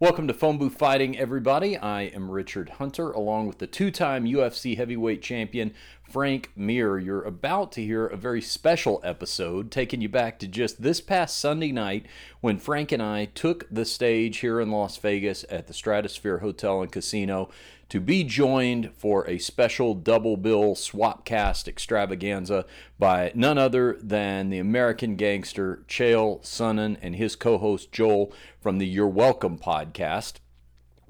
Welcome to Phone Booth Fighting, everybody. I am Richard Hunter, along with the two time UFC heavyweight champion Frank Mir. You're about to hear a very special episode taking you back to just this past Sunday night when Frank and I took the stage here in Las Vegas at the Stratosphere Hotel and Casino to be joined for a special double bill swapcast extravaganza by none other than the American gangster Chael Sonnen and his co host Joel from the You're Welcome podcast.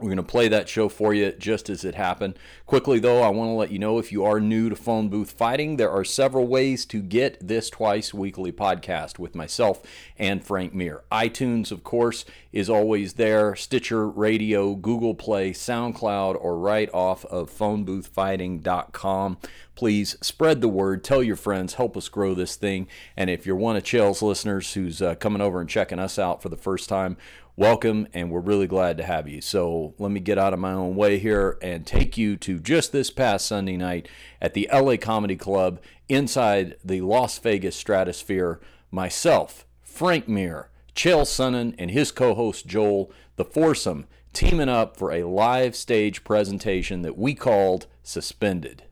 We're going to play that show for you just as it happened. Quickly, though, I want to let you know if you are new to phone booth fighting, there are several ways to get this twice weekly podcast with myself and Frank Mir. iTunes, of course, is always there, Stitcher Radio, Google Play, SoundCloud, or right off of phoneboothfighting.com. Please spread the word, tell your friends, help us grow this thing. And if you're one of Chael's listeners who's uh, coming over and checking us out for the first time, welcome, and we're really glad to have you. So let me get out of my own way here and take you to just this past Sunday night at the LA Comedy Club inside the Las Vegas Stratosphere. Myself, Frank Mir, Chael Sonnen, and his co host Joel, the foursome, teaming up for a live stage presentation that we called Suspended.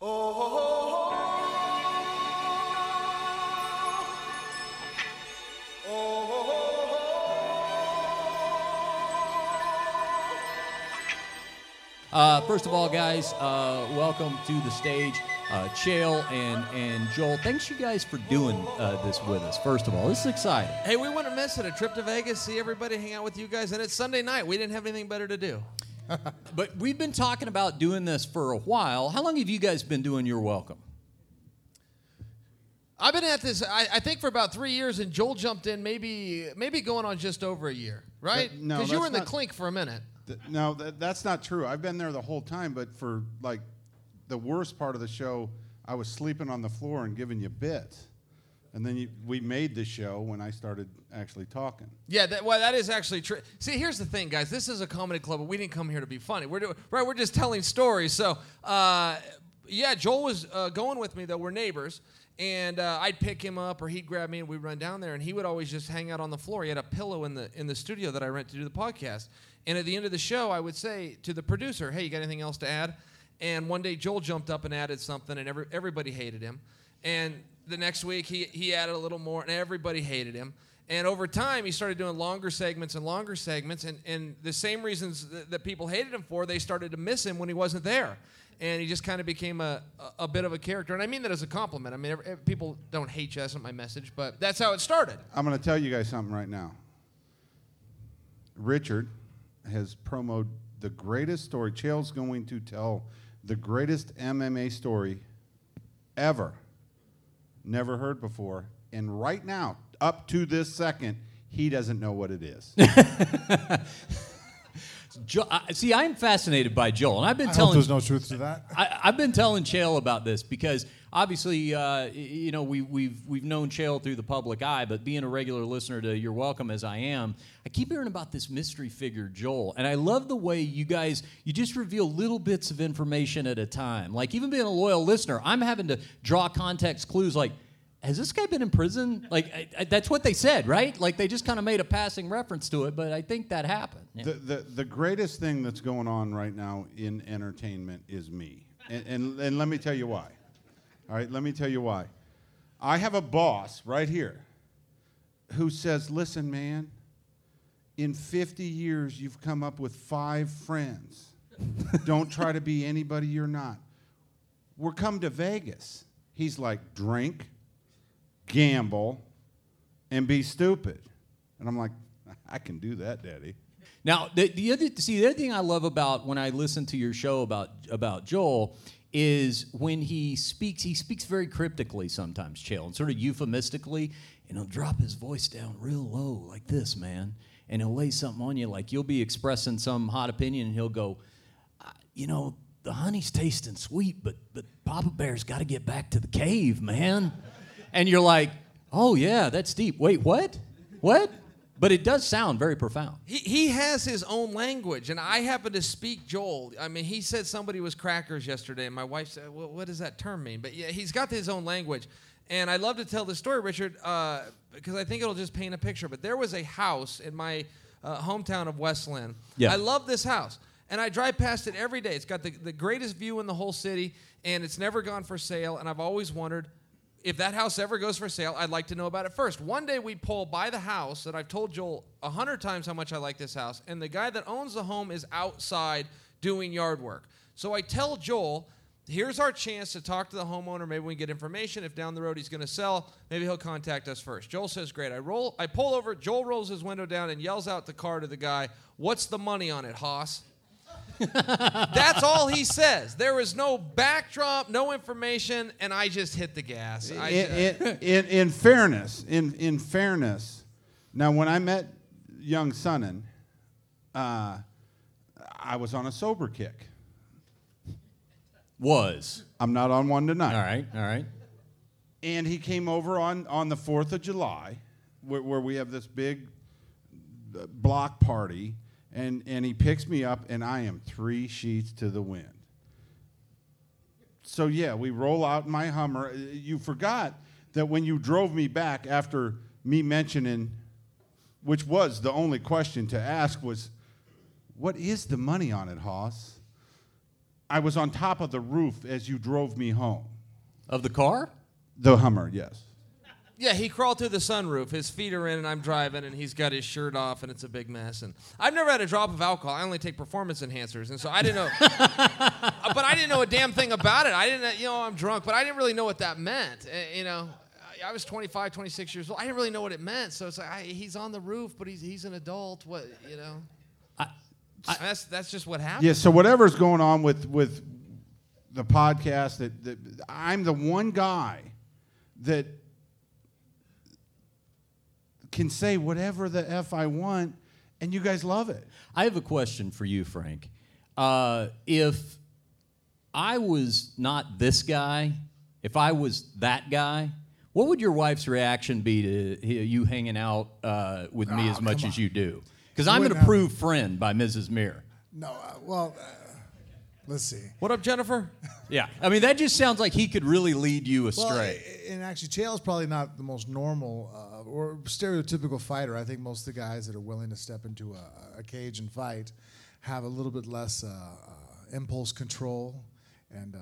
Uh, first of all, guys, uh, welcome to the stage, uh, Chael and and Joel. Thanks you guys for doing uh, this with us. First of all, this is exciting. Hey, we wouldn't miss it. A trip to Vegas, see everybody, hang out with you guys, and it's Sunday night. We didn't have anything better to do. But we've been talking about doing this for a while. How long have you guys been doing your welcome? I've been at this, I, I think, for about three years, and Joel jumped in, maybe maybe going on just over a year, right? That- no, because you were in that's the not- clink for a minute. Th- No, that, that's not true. I've been there the whole time, but for like the worst part of the show, I was sleeping on the floor and giving you bits. And then you, we made the show when I started actually talking. Yeah, that, well, that is actually true. See, here's the thing, guys. This is a comedy club, but we didn't come here to be funny. We're doing right. We're just telling stories. So, uh, yeah, Joel was uh, going with me though. We're neighbors, and uh, I'd pick him up or he'd grab me and we'd run down there, and he would always just hang out on the floor. He had a pillow in the in the studio that I rent to do the podcast. And at the end of the show, I would say to the producer, "Hey, you got anything else to add?" And one day Joel jumped up and added something, and every, everybody hated him. And the next week he, he added a little more, and everybody hated him. And over time, he started doing longer segments and longer segments, and, and the same reasons that, that people hated him for, they started to miss him when he wasn't there. And he just kind of became a, a, a bit of a character. And I mean that as a compliment. I mean, every, every- people don't hate you, that's not my message, but that's how it started. I'm going to tell you guys something right now. Richard has promoted the greatest story. Chael's going to tell the greatest MMA story ever, never heard before. And right now, up to this second, he doesn't know what it is. Jo- I, see, I'm fascinated by Joel, and I've been I hope telling there's no truth to that. I, I've been telling Chael about this because obviously, uh, you know, we, we've we've known Chael through the public eye, but being a regular listener to You're Welcome as I am, I keep hearing about this mystery figure Joel, and I love the way you guys you just reveal little bits of information at a time. Like even being a loyal listener, I'm having to draw context clues like. Has this guy been in prison? Like I, I, that's what they said, right? Like they just kind of made a passing reference to it, but I think that happened. Yeah. The, the, the greatest thing that's going on right now in entertainment is me. And, and, and let me tell you why. All right, let me tell you why. I have a boss right here who says, listen, man, in 50 years, you've come up with five friends. Don't try to be anybody you're not. We're come to Vegas. He's like, drink, gamble, and be stupid. And I'm like, I can do that, Daddy. Now, the, the other see the other thing I love about when I listen to your show about about Joel is when he speaks. He speaks very cryptically sometimes, Chael, and sort of euphemistically, and he'll drop his voice down real low like this, man, and he'll lay something on you like you'll be expressing some hot opinion, and he'll go, "Uh, you know. The honey's tasting sweet, but but Papa Bear's got to get back to the cave, man. And you're like, oh yeah, that's deep. Wait, what? What? But it does sound very profound. He, he has his own language, and I happen to speak Joel. I mean, he said somebody was crackers yesterday, and my wife said, well, "What does that term mean?" But yeah, he's got his own language, and I love to tell this story, Richard, uh, because I think it'll just paint a picture. But there was a house in my uh, hometown of West Linn. Yeah. I love this house. And I drive past it every day. It's got the, the greatest view in the whole city, and it's never gone for sale. And I've always wondered if that house ever goes for sale, I'd like to know about it first. One day we pull by the house, and I've told Joel a hundred times how much I like this house, and the guy that owns the home is outside doing yard work. So I tell Joel, here's our chance to talk to the homeowner. Maybe we can get information. If down the road he's going to sell, maybe he'll contact us first. Joel says, "Great." I roll, I pull over. Joel rolls his window down and yells out the car to the guy, "What's the money on it, Hoss?" That's all he says. There is no backdrop, no information, and I just hit the gas. I in, ju- in, in, in fairness, in, in fairness, now when I met young Sonnen, uh, I was on a sober kick. Was. I'm not on one tonight. All right, all right. And he came over on, on the 4th of July, where, where we have this big uh, block party, and, and he picks me up, and I am three sheets to the wind. So, yeah, we roll out in my Hummer. Uh, You forgot that when you drove me back after me mentioning, which was the only question to ask, was, What is the money on it, Hoss? I was on top of the roof as you drove me home. Of the car? The Hummer, yes. Yeah, he crawled through the sunroof. His feet are in, and I'm driving, and he's got his shirt off, and it's a big mess. And I've never had a drop of alcohol. I only take performance enhancers, and so I didn't know. but I didn't know a damn thing about it. I didn't, you know, I'm drunk, but I didn't really know what that meant. Uh, you know, I- I was 25, 26 years old. I didn't really know what it meant. So it's like I, he's on the roof, but he's he's an adult. What you know? that's that's just what happened. Yeah, so whatever's going on with with the podcast that, that I'm the one guy that can say whatever the F I want and you guys love it. I have a question for you, Frank. Uh, if I was not this guy, if I was that guy, what would your wife's reaction be to you hanging out uh, with me Oh, as much come as you do? Because I'm an wouldn't have- approved friend by Mrs. Mir. No, uh, well, uh, let's see. What up, Jennifer? Yeah, I mean that just sounds like he could really lead you astray. a- and actually, Chael's probably not the most normal uh, or stereotypical fighter. I think most of the guys that are willing to step into a, a cage and fight have a little bit less uh, uh, impulse control and uh,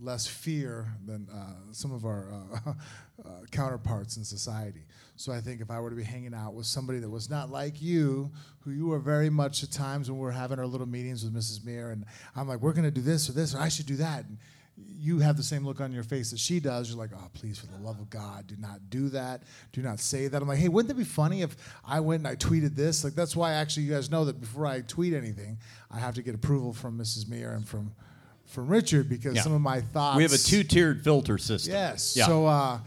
less fear than uh, some of our uh, uh, counterparts in society. So I think if I were to be hanging out with somebody that was not like you, who you were very much at times when we were having our little meetings with Mrs. Mir, and I'm like, we're going to do this or this, or I should do that. And you have the same look on your face that she does. You're like, oh, please, for the love of God, do not do that. Do not say that. I'm like, hey, wouldn't it be funny if I went and I tweeted this? Like, that's why actually you guys know that before I tweet anything, I have to get approval from Mrs. Mir and from from Richard because Yeah. some of my thoughts. we have a two-tiered filter system. Yes. Yeah. So, uh,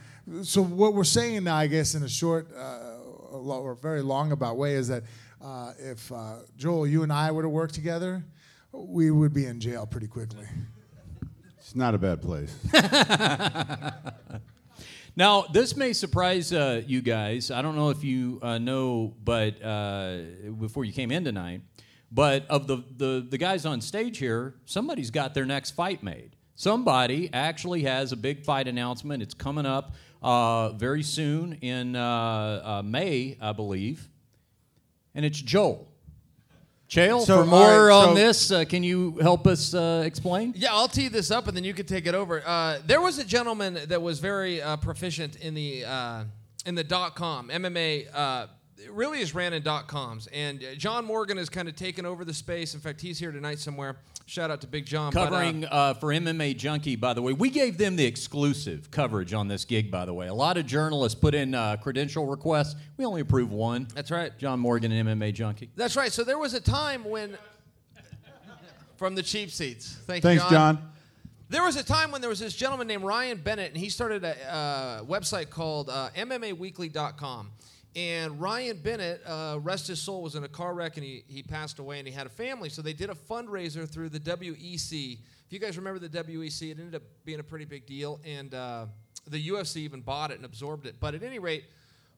so what we're saying now, I guess, in a short uh, or very long about way, is that uh, if uh, Joel, you and I were to work together, we would be in jail pretty quickly. It's not a bad place. Now, this may surprise uh, you guys. I don't know if you uh, know, but uh, before you came in tonight, but of the, the, the guys on stage here, somebody's got their next fight made. Somebody actually has a big fight announcement. It's coming up uh, very soon in uh, uh, May, I believe. And it's Joel. Chael, So, for more all right, on this, uh, can you help us uh, explain? Yeah, I'll tee this up and then you can take it over. Uh, there was a gentleman that was very uh, proficient in the uh, in the dot com MMA. Uh, really is ran in dot coms, and uh, John Morgan has kind of taken over the space. In fact, he's here tonight somewhere. Shout out to Big John. But, uh, Covering uh, for MMA Junkie, by the way. We gave them the exclusive coverage on this gig, by the way. A lot of journalists put in uh, credential requests. We only approved one. that's right. John Morgan, and MMA Junkie. That's right. So there was a time when, from the cheap seats. Thank you, Thanks, John. There was a time when there was this gentleman named Ryan Bennett, and he started a uh, website called uh, MMAweekly.com. And Ryan Bennett, uh, rest his soul, was in a car wreck and he, he passed away and he had a family. So they did a fundraiser through the WEC. If you guys remember the WEC, it ended up being a pretty big deal. And uh, the UFC even bought it and absorbed it. But at any rate,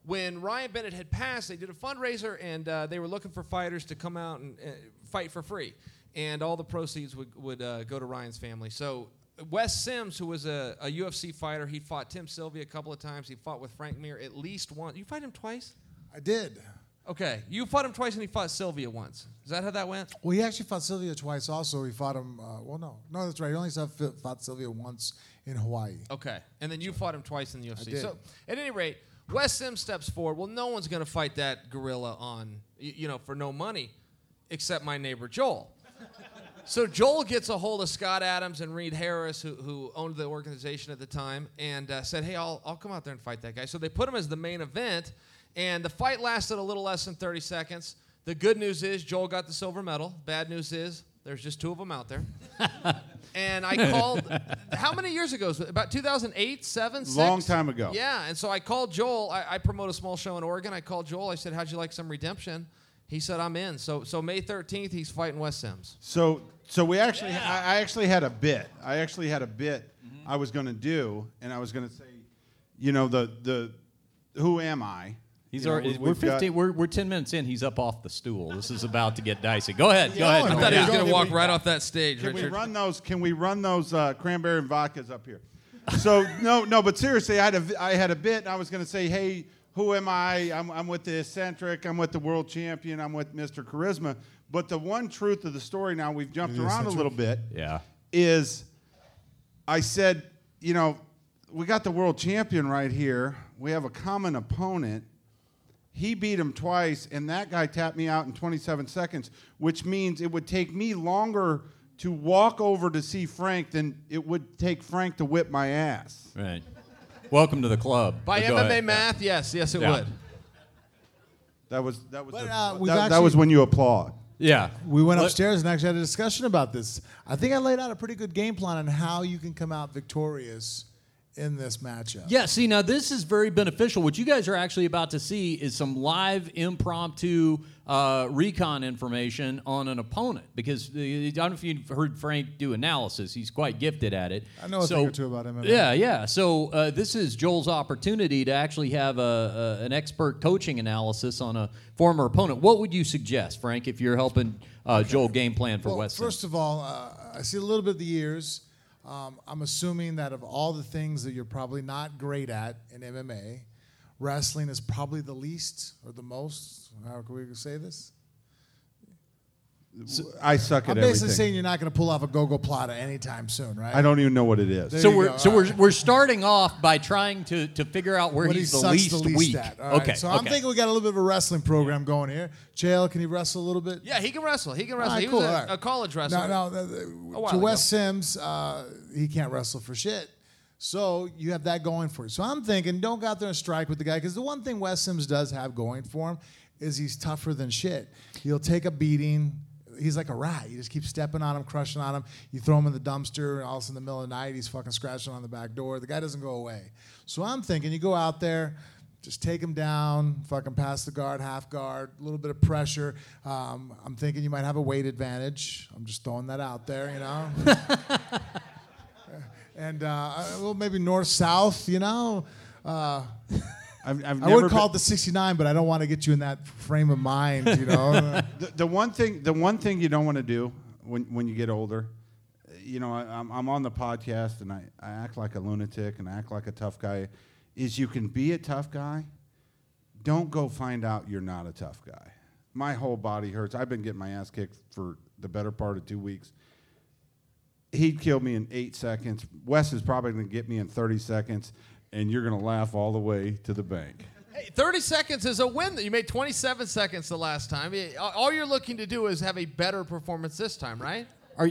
when Ryan Bennett had passed, they did a fundraiser and uh, they were looking for fighters to come out and uh, fight for free. And all the proceeds would, would uh, go to Ryan's family. So Wes Sims, who was a, a UFC fighter, he fought Tim Sylvia a couple of times. He fought with Frank Mir at least once. You fight him twice? I did. Okay, you fought him twice and he fought Sylvia once. Is that how that went? Well, he actually fought Sylvia twice. Also, he fought him. Uh, well, no, no, that's right. He only fought Sylvia once in Hawaii. Okay, and then you fought him twice in the UFC. did. So at any rate, Wes Sims steps forward. Well, no one's going to fight that gorilla on you know for no money, except my neighbor Joel. So Joel gets a hold of Scott Adams and Reed Harris, who, who owned the organization at the time, and uh, said, "Hey, I'll I'll come out there and fight that guy." So they put him as the main event, and the fight lasted a little less than 30 seconds. The good news is Joel got the silver medal. Bad news is there's just two of them out there. and I called. how many years ago? Was it? About 2008, seven, six? Long time ago. Yeah, and so I called Joel. I, I promote a small show in Oregon. I called Joel. I said, "How'd you like some redemption?" He said, "I'm in." So so May 13th, he's fighting Wes Sims. So so we actually I, I actually had a bit. I actually had a bit I was going to do, and I was going to say, you know, the the who am I? He's You know, already, we- we're we've got- We're, we're 10 minutes in. He's up off the stool. This is about to get dicey. Go ahead. Go ahead. I I Go thought he was going to walk we- right off that stage, Can we Richard. run those? Can we run those uh, cranberry and vodkas up here? So no, no, but seriously, I had a I had a bit. And I was going to say, hey, who am I? I'm, I'm with the eccentric. I'm with the world champion. I'm with Mr. Charisma. But the one truth of the story now we've jumped The around a little bit. Yeah. is I said, you know, we got the world champion right here. We have a common opponent. He beat him twice, and that guy tapped me out in 27 seconds, which means it would take me longer to walk over to see Frank than it would take Frank to whip my ass. Right. Welcome to the club. By But go MMA ahead. math, yes, yes, it Yeah. would. That was that was But, the- uh, we've that, that was actually- when you applaud. Yeah. We went Let- upstairs and actually had a discussion about this. I think I laid out a pretty good game plan on how you can come out victorious in this matchup. Yeah, see, now this is very beneficial. What you guys are actually about to see is some live impromptu uh, recon information on an opponent because uh, I don't know if you've heard Frank do analysis. He's quite gifted at it. I know a thing or two about MMA. Yeah, yeah. So uh, this is Joel's opportunity to actually have a, a, an expert coaching analysis on a former opponent. What would you suggest, Frank, if you're helping uh, Joel game plan for Well, Wes? first of all, uh, I see a little bit of the years. Um, I'm assuming that of all the things that you're probably not great at in MMA, wrestling is probably the least or the most. How can we say this? I suck at I'm basically everything. saying you're not going to pull off a gogoplata anytime soon, right? I don't even know what it is. There so you we're go. so All we're, right. we're starting off by trying to, to figure out where what he's he the sucks least, the least weak. at. All right, okay, so I'm okay. thinking we got a little bit of a wrestling program going here. Chael, can he wrestle a little bit? Yeah, he can wrestle. He can wrestle. right, he cool, was a, all right. a college wrestler. No, no. the- the- A while to ago. Wes Sims, uh, he can't wrestle for shit. So you have that going for you. So I'm thinking, don't go out there and strike with the guy because the one thing Wes Sims does have going for him is he's tougher than shit. He'll take a beating. He's like a rat. You just keep stepping on him, crushing on him. You throw him in the dumpster, and all of a sudden in the middle of the night, he's fucking scratching on the back door. The guy doesn't go away. So I'm thinking, you go out there, just take him down, fucking pass the guard, half guard, a little bit of pressure. Um, I'm thinking you might have a weight advantage. I'm just throwing that out there, you know. and uh, well, maybe north south, you know. Uh, I've, I've I never would call it the 69, but I don't want to get you in that frame of mind, you know. the, the one thing the one thing you don't want to do when, when you get older you know I, I'm, I'm on the podcast and I, I act like a lunatic and I act like a tough guy is you can be a tough guy. Don't go find out you're not a tough guy. My whole body hurts. I've been getting my ass kicked for the better part of two weeks. He'd kill me in eight seconds. Wes is probably going to get me in 30 seconds and you're going to laugh all the way to the bank Hey, 30 seconds is a win. That you made 27 seconds the last time. All you're looking to do is have a better performance this time, right? Are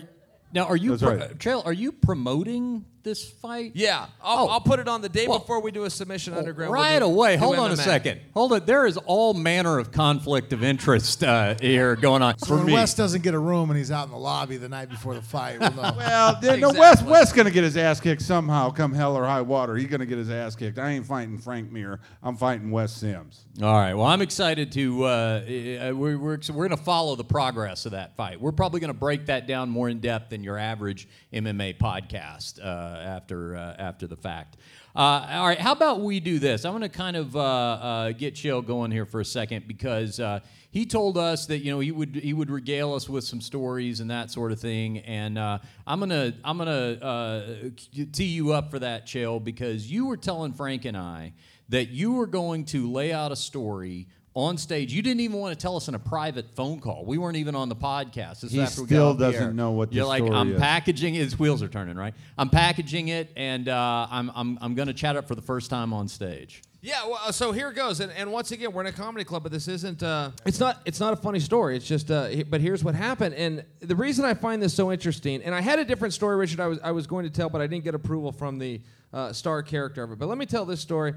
now are you That's pro- right. Trail? Are you promoting this fight? Yeah. I'll, Oh. I'll put it on the day Well, before we do a submission underground. We'll Right do- away. Hold on a second. Hold it. There is all manner of conflict of interest uh, here going on. so when me. Wes doesn't get a room and he's out in the lobby the night before the fight, we'll know. Well, then, no, Wes, Exactly. Wes going to get his ass kicked somehow, come hell or high water. He's going to get his ass kicked. I ain't fighting Frank Mir. I'm fighting Wes Sims. All right. Well, I'm excited to. Uh, uh, we're we're, we're going to follow the progress of that fight. We're probably going to break that down more in depth than your average MMA podcast uh, after uh, after the fact. Uh, all right. How about we do this? I'm going to kind of uh, uh, get Chael going here for a second because uh, he told us that you know he would he would regale us with some stories and that sort of thing. And I'm gonna I'm gonna tee you up for that, Chael, because you were telling Frank and I that you were going to lay out a story on stage. You didn't even want to tell us in a private phone call. We weren't even on the podcast. This He after still got doesn't know what the You're like, I'm is." packaging. His wheels are turning, right? I'm packaging it, and uh, I'm I'm I'm going to chat up for the first time on stage. Yeah, well, uh, so here it goes, and, and once again, we're in a comedy club, but this isn't. Uh, it's not. It's not a funny story. It's just. Uh, but here's what happened, and the reason I find this so interesting, and I had a different story, Richard. I was I was going to tell, but I didn't get approval from the uh, star character of it. But let me tell this story.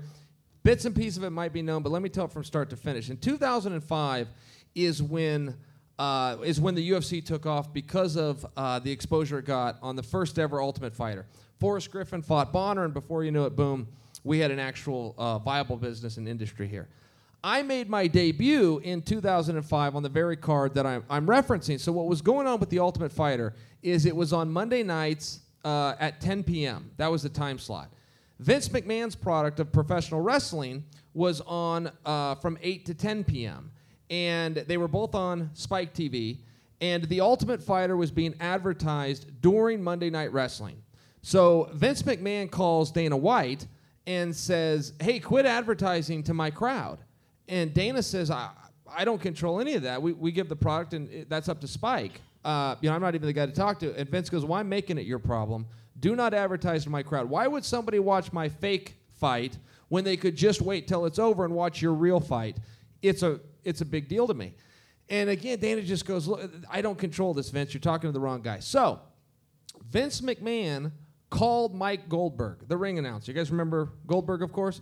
Bits and pieces of it might be known, but let me tell it from start to finish. In 2005 is when. Uh, is when the UFC took off because of uh, the exposure it got on the first ever Ultimate Fighter. Forrest Griffin fought Bonner, and before you knew it, boom, we had an actual uh, viable business and industry here. I made my debut in 2005 on the very card that I'm, I'm referencing. So, what was going on with the Ultimate Fighter is it was on Monday nights uh, at 10 p.m. That was the time slot. Vince McMahon's product of professional wrestling was on uh, from 8 to 10 p.m. And they were both on Spike TV. And the Ultimate Fighter was being advertised during Monday Night Wrestling. So Vince McMahon calls Dana White and says, Hey, quit advertising to my crowd. And Dana says, I, I don't control any of that. We, we give the product, and it, that's up to Spike. Uh, you know, I'm not even the guy to talk to. And Vince goes, Well, I'm making it your problem. Do not advertise to my crowd. Why would somebody watch my fake fight when they could just wait till it's over and watch your real fight? It's a, it's a big deal to me. And again, Dana just goes, Look, I don't control this, Vince. You're talking to the wrong guy. So, Vince McMahon called Mike Goldberg, the ring announcer. You guys remember Goldberg, of course?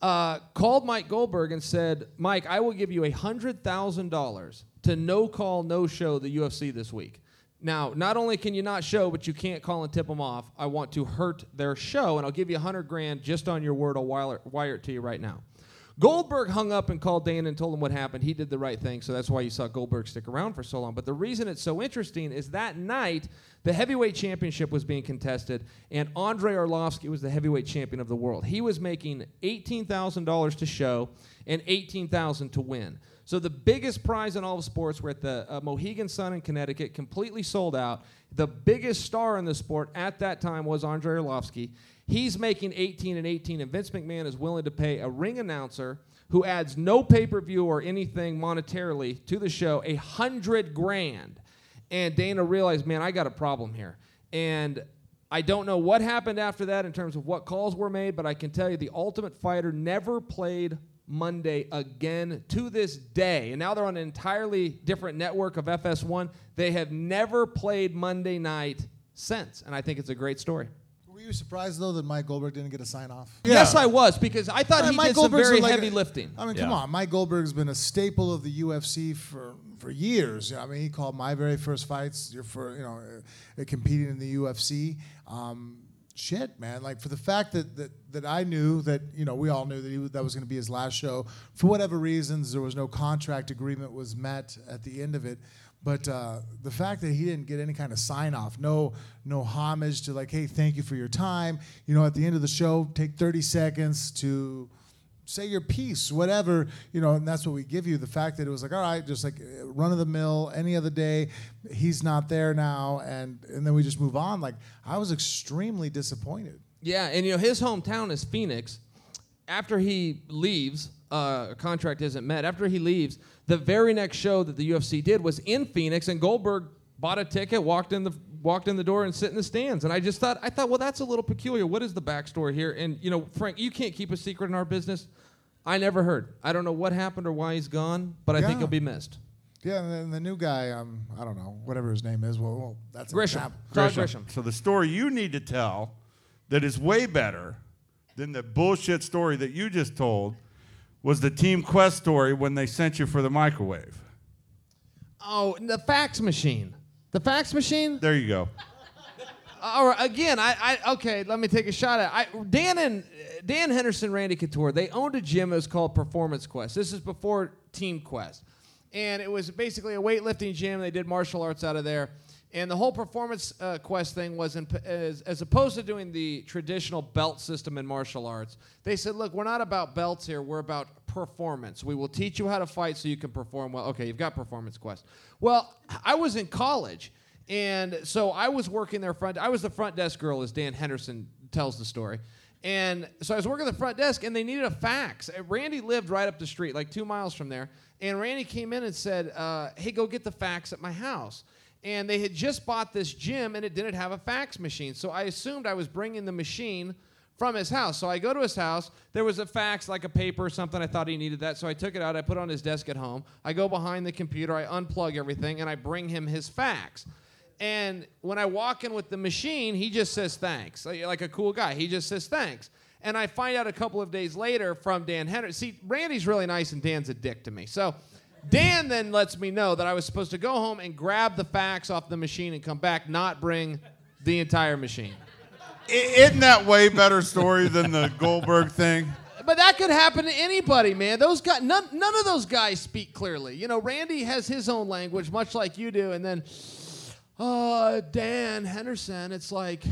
Uh, called Mike Goldberg and said, Mike, I will give you $100,000 to no call, no show the UFC this week. Now, not only can you not show, but you can't call and tip them off. I want to hurt their show, and I'll give you a 100 grand just on your word. I'll wire, wire it to you right now. Goldberg hung up and called Dan and told him what happened. He did the right thing, so that's why you saw Goldberg stick around for so long. But the reason it's so interesting is that night the heavyweight championship was being contested, and Andrei Arlovsky was the heavyweight champion of the world. He was making eighteen thousand dollars to show and eighteen thousand to win. So the biggest prize in all of sports, we're at the uh, Mohegan Sun in Connecticut, completely sold out. The biggest star in the sport at that time was Andrei Arlovsky. He's making 18 and 18, and Vince McMahon is willing to pay a ring announcer who adds no pay per view or anything monetarily to the show a hundred grand. And Dana realized, man, I got a problem here. And I don't know what happened after that in terms of what calls were made, but I can tell you the Ultimate Fighter never played Monday again to this day. And now they're on an entirely different network of FS1. They have never played Monday night since. And I think it's a great story. Were you surprised though that Mike Goldberg didn't get a sign off? Yes, I was because I thought he Mike did some very like heavy a- lifting. I mean, Yeah. come on, Mike Goldberg's been a staple of the UFC for for years. I mean, he called my very first fights. For you know uh, competing in the UFC. Um, shit, man! Like for the fact that that that I knew that you know we all knew that he, that was going to be his last show. For whatever reasons, there was no contract agreement was met at the end of it. But uh, the fact that he didn't get any kind of sign off, no, no homage to like, hey, thank you for your time. You know, at the end of the show, take 30 seconds to say your piece, whatever, you know, and that's what we give you. The fact that it was like, all right, just like uh, run of the mill, any other day, he's not there now, and and then we just move on. Like I was extremely disappointed. Yeah, and you know his hometown is Phoenix. After he leaves, uh, a contract isn't met. After he leaves, the very next show that the UFC did was in Phoenix, and Goldberg bought a ticket, walked in the walked in the door, and sit in the stands. And I just thought, I thought, well, that's a little peculiar. What is the backstory here? And you know, Frank, you can't keep a secret in our business. I never heard. I don't know what happened or why he's gone, but I think he'll be missed. Yeah, and then the new guy, um, I don't know, whatever his name is. Well, well that's an Grisham, example. Grisham. So the story you need to tell that is way better than the bullshit story that you just told was the Team Quest story when they sent you for the microwave. Oh, the fax machine. The fax machine. There you go. All right, again, I, I okay. Let me take a shot at. I, Dan and Dan Henderson, Randy Couture, they owned a gym. It was called Performance Quest. This is before Team Quest, and it was basically a weightlifting gym. They did martial arts out of there, and the whole Performance uh, Quest thing was in, as, as opposed to doing the traditional belt system in martial arts. They said, look, we're not about belts here. We're about performance. We will teach you how to fight so you can perform well. Okay, you've got Performance Quest. Well, I was in college. And so I was working there front. I was the front desk girl, as Dan Henderson tells the story. And so I was working the front desk, and they needed a fax. Uh, Randy lived right up the street, like two miles from there. And Randy came in and said, uh, "Hey, go get the fax at my house." And they had just bought this gym, and it didn't have a fax machine. So I assumed I was bringing the machine from his house. So I go to his house. There was a fax, like a paper or something. I thought he needed that. So I took it out. I put it on his desk at home. I go behind the computer. I unplug everything, and I bring him his fax. And when I walk in with the machine, he just says thanks, like, like a cool guy. He just says thanks. And I find out a couple of days later from Dan Henderson. See, Randy's really nice, and Dan's a dick to me. So Dan then lets me know that I was supposed to go home and grab the fax off the machine and come back, not bring the entire machine. Isn't that way better story than the Goldberg thing? But that could happen to anybody, man. Those guys, none, none of those guys speak clearly. You know, Randy has his own language, much like you do, and then, uh, Dan Henderson, it's like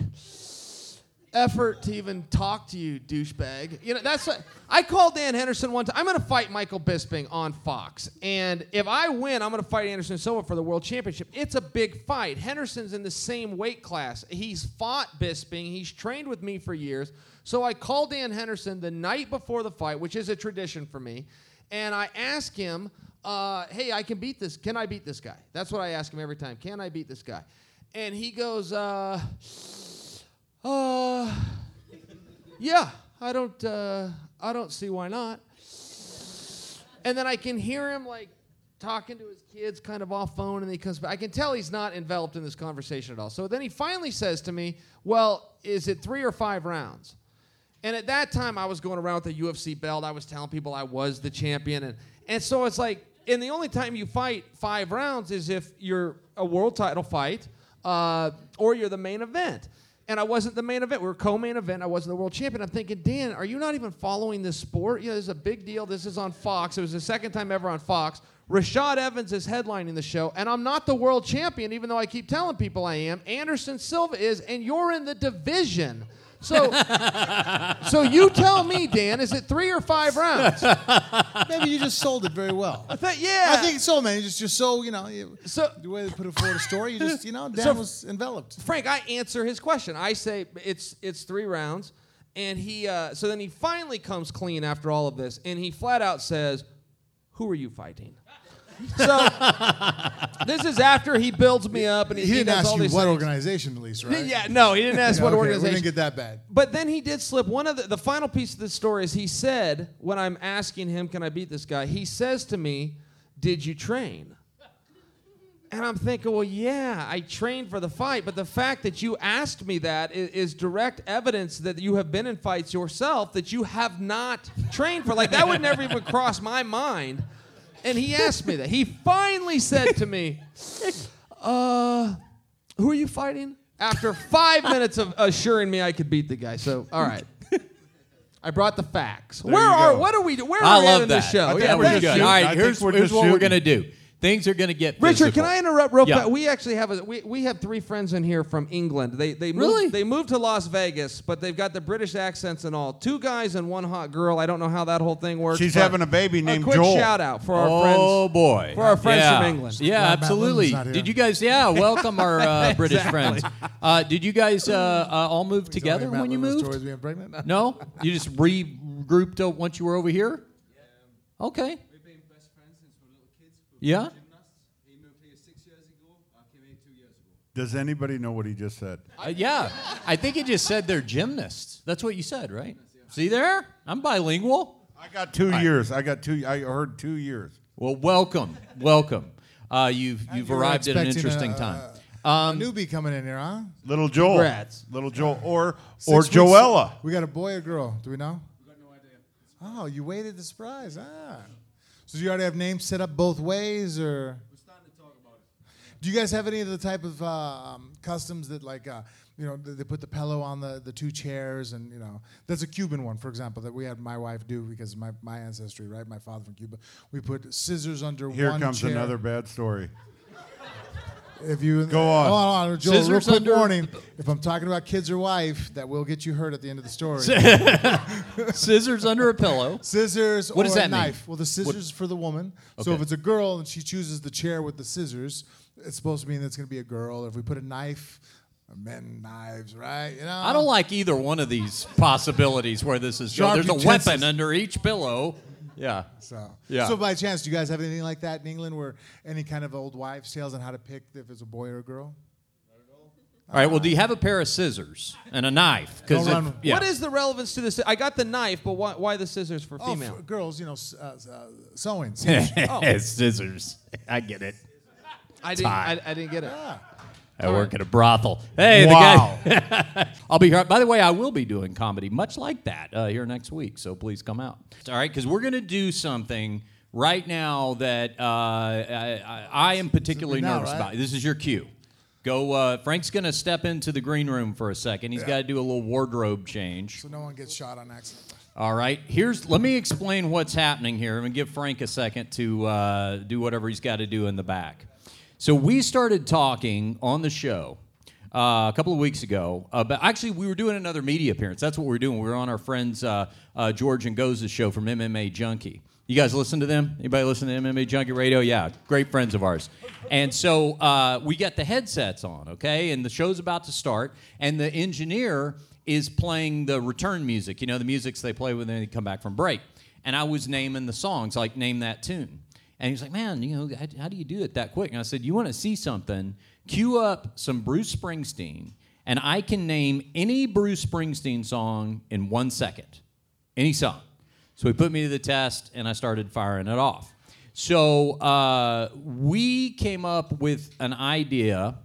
effort to even talk to you, douchebag. You know, that's what I called Dan Henderson one time. I'm going to fight Michael Bisping on Fox, and if I win, I'm going to fight Anderson Silva for the world championship. It's a big fight. Henderson's in the same weight class. He's fought Bisping. He's trained with me for years. So I called Dan Henderson the night before the fight, which is a tradition for me, and I asked him, uh, "Hey, I can beat this. Can I beat this guy?" That's what I ask him every time. Can I beat this guy? And he goes, uh, uh, yeah, I don't, uh, I don't see why not. And then I can hear him like talking to his kids, kind of off phone, and he comes back. I can tell he's not enveloped in this conversation at all. So then he finally says to me, "Well, is it three or five rounds?" And at that time, I was going around with the UFC belt. I was telling people I was the champion, and and so it's like, and the only time you fight five rounds is if you're a world title fight, uh, or you're the main event. And I wasn't the main event. We were co-main event. I wasn't the world champion. I'm thinking, Dan, are you not even following this sport? You know, this is a big deal. This is on Fox. It was the second time ever on Fox. Rashad Evans is headlining the show, and I'm not the world champion, even though I keep telling people I am. Anderson Silva is, and you're in the division. So, so you tell me, Dan, is it three or five rounds? Maybe you just sold it very well. I thought, yeah. I think so, man. You just you're so you know you, So- the way they put it forward a story. You just you know Dan So- was enveloped. Frank, I answer his question. I say it's it's three rounds, and he uh, so then he finally comes clean after all of this, and he flat out says, "Who are you fighting?" So this is after he builds me up, and he, He didn't ask all you these what things. organization, at least, right? Yeah, no, he didn't ask Yeah, what okay, organization. We didn't get that bad. But then he did slip. One of the, the final piece of this story is he said, when I'm asking him, can I beat this guy? He says to me, Did you train? And I'm thinking, well, yeah, I trained for the fight, but the fact that you asked me that is, is direct evidence that you have been in fights yourself that you have not trained for. Like, that would never even cross my mind. And he asked me that. He finally said to me, uh, who are you fighting? After five minutes of assuring me I could beat the guy. So, all right. I brought the facts. where you are, go. what are we, where I are we at love in that. the show? I think Yeah, we're just good. you. All right, I think here's, we're here's just what we're shooting. gonna do. Things are gonna get Richard, physical. can I interrupt real Yeah. fast? We actually have a we, we have three friends in here from England. They they moved, Really? they moved to Las Vegas, but they've got the British accents and all. Two guys and one hot girl. I don't know how that whole thing works. She's having a baby named a quick Joel. shout out for our oh friends. boy, for our friends yeah. from England. Yeah, Glad Matt absolutely. Linden's not here. Did you guys? Yeah, welcome our uh, British friends. Uh, did you guys uh, uh, all move together Sorry, Matt when you Linden's moved? Being pregnant. No, you just regrouped once you were over here. Okay. Ago. Does anybody know what he just said? Uh, yeah, I think he just said they're gymnasts. That's what you said, right? See there? I'm bilingual. I got two years. I got two. I heard two years. Well, welcome, welcome. Uh, you've you've arrived at an interesting a- time. A Um, newbie coming in here, huh? Little Joel. Congrats. Little Joel. Or Six or weeks- Joella. We got a boy or girl? Do we know? We got no idea. Oh, you waited the surprise. Ah. So do you already have names set up both ways, or? We're starting to talk about it. Do you guys have any of the type of uh, um, customs that, like, uh, you know, they they put the pillow on the, the two chairs, and you know, that's a Cuban one, for example, that we had my wife do because my, my ancestry, right? My father from Cuba. We put scissors under one. Here one comes chair. another bad story. If you Go on. Hold on, hold on, Joel. Real quick under- warning: if I'm talking about kids or wife, that will get you hurt at the end of the story. scissors under a pillow. Scissors What or does a that mean? knife. Well, the scissors is for the woman. So Okay. if it's a girl and she chooses the chair with the scissors, it's supposed to mean that it's going to be a girl. If we put a knife men knives, right? You know. I don't like either one of these possibilities where this is. Sharp there's a utensils. weapon under each pillow. Yeah. So, Yeah. So, by chance, do you guys have anything like that in England, where any kind of old wives' tales on how to pick if it's a boy or a girl? All right. Well, do you have a pair of scissors and a knife? Don't if- run- yeah. What is the relevance to this? I got the knife, but why, why the scissors for Oh, female? for girls, you know, s- uh, uh, sewing. scissors? I get it. I didn't. I, I didn't get it. I work at a brothel. Hey, Wow. the guy. I'll be here. By the way, I will be doing comedy much like that uh, here next week. So please come out. All right, because we're going to do something right now that uh, I, I, I am particularly now, nervous right? about. This is your cue. Go. Uh, Frank's going to step into the green room for a second. He's got to do a little wardrobe change. so no one gets shot on accident. All right. Here's. Let me explain what's happening here. I'm gonna give Frank a second to uh, do whatever he's got to do in the back. So we started talking on the show uh, a couple of weeks ago. About actually, we were doing another media appearance. That's what we were doing. We were on our friends uh, uh, George and Goza's show from MMA Junkie. You guys listen to them? Anybody listen to MMA Junkie Radio? Yeah, great friends of ours. And so uh, we got the headsets on, okay? And the show's about to start, and the engineer is playing the return music. You know, the musics they play when they come back from break. And I was naming the songs, like name that tune. And he's like, man, you know, how, how do you do it that quick? And I said, you want to see something? Cue up some Bruce Springsteen, and I can name any Bruce Springsteen song in one second. Any song. So he put me to the test, and I started firing it off. So uh, we came up with an idea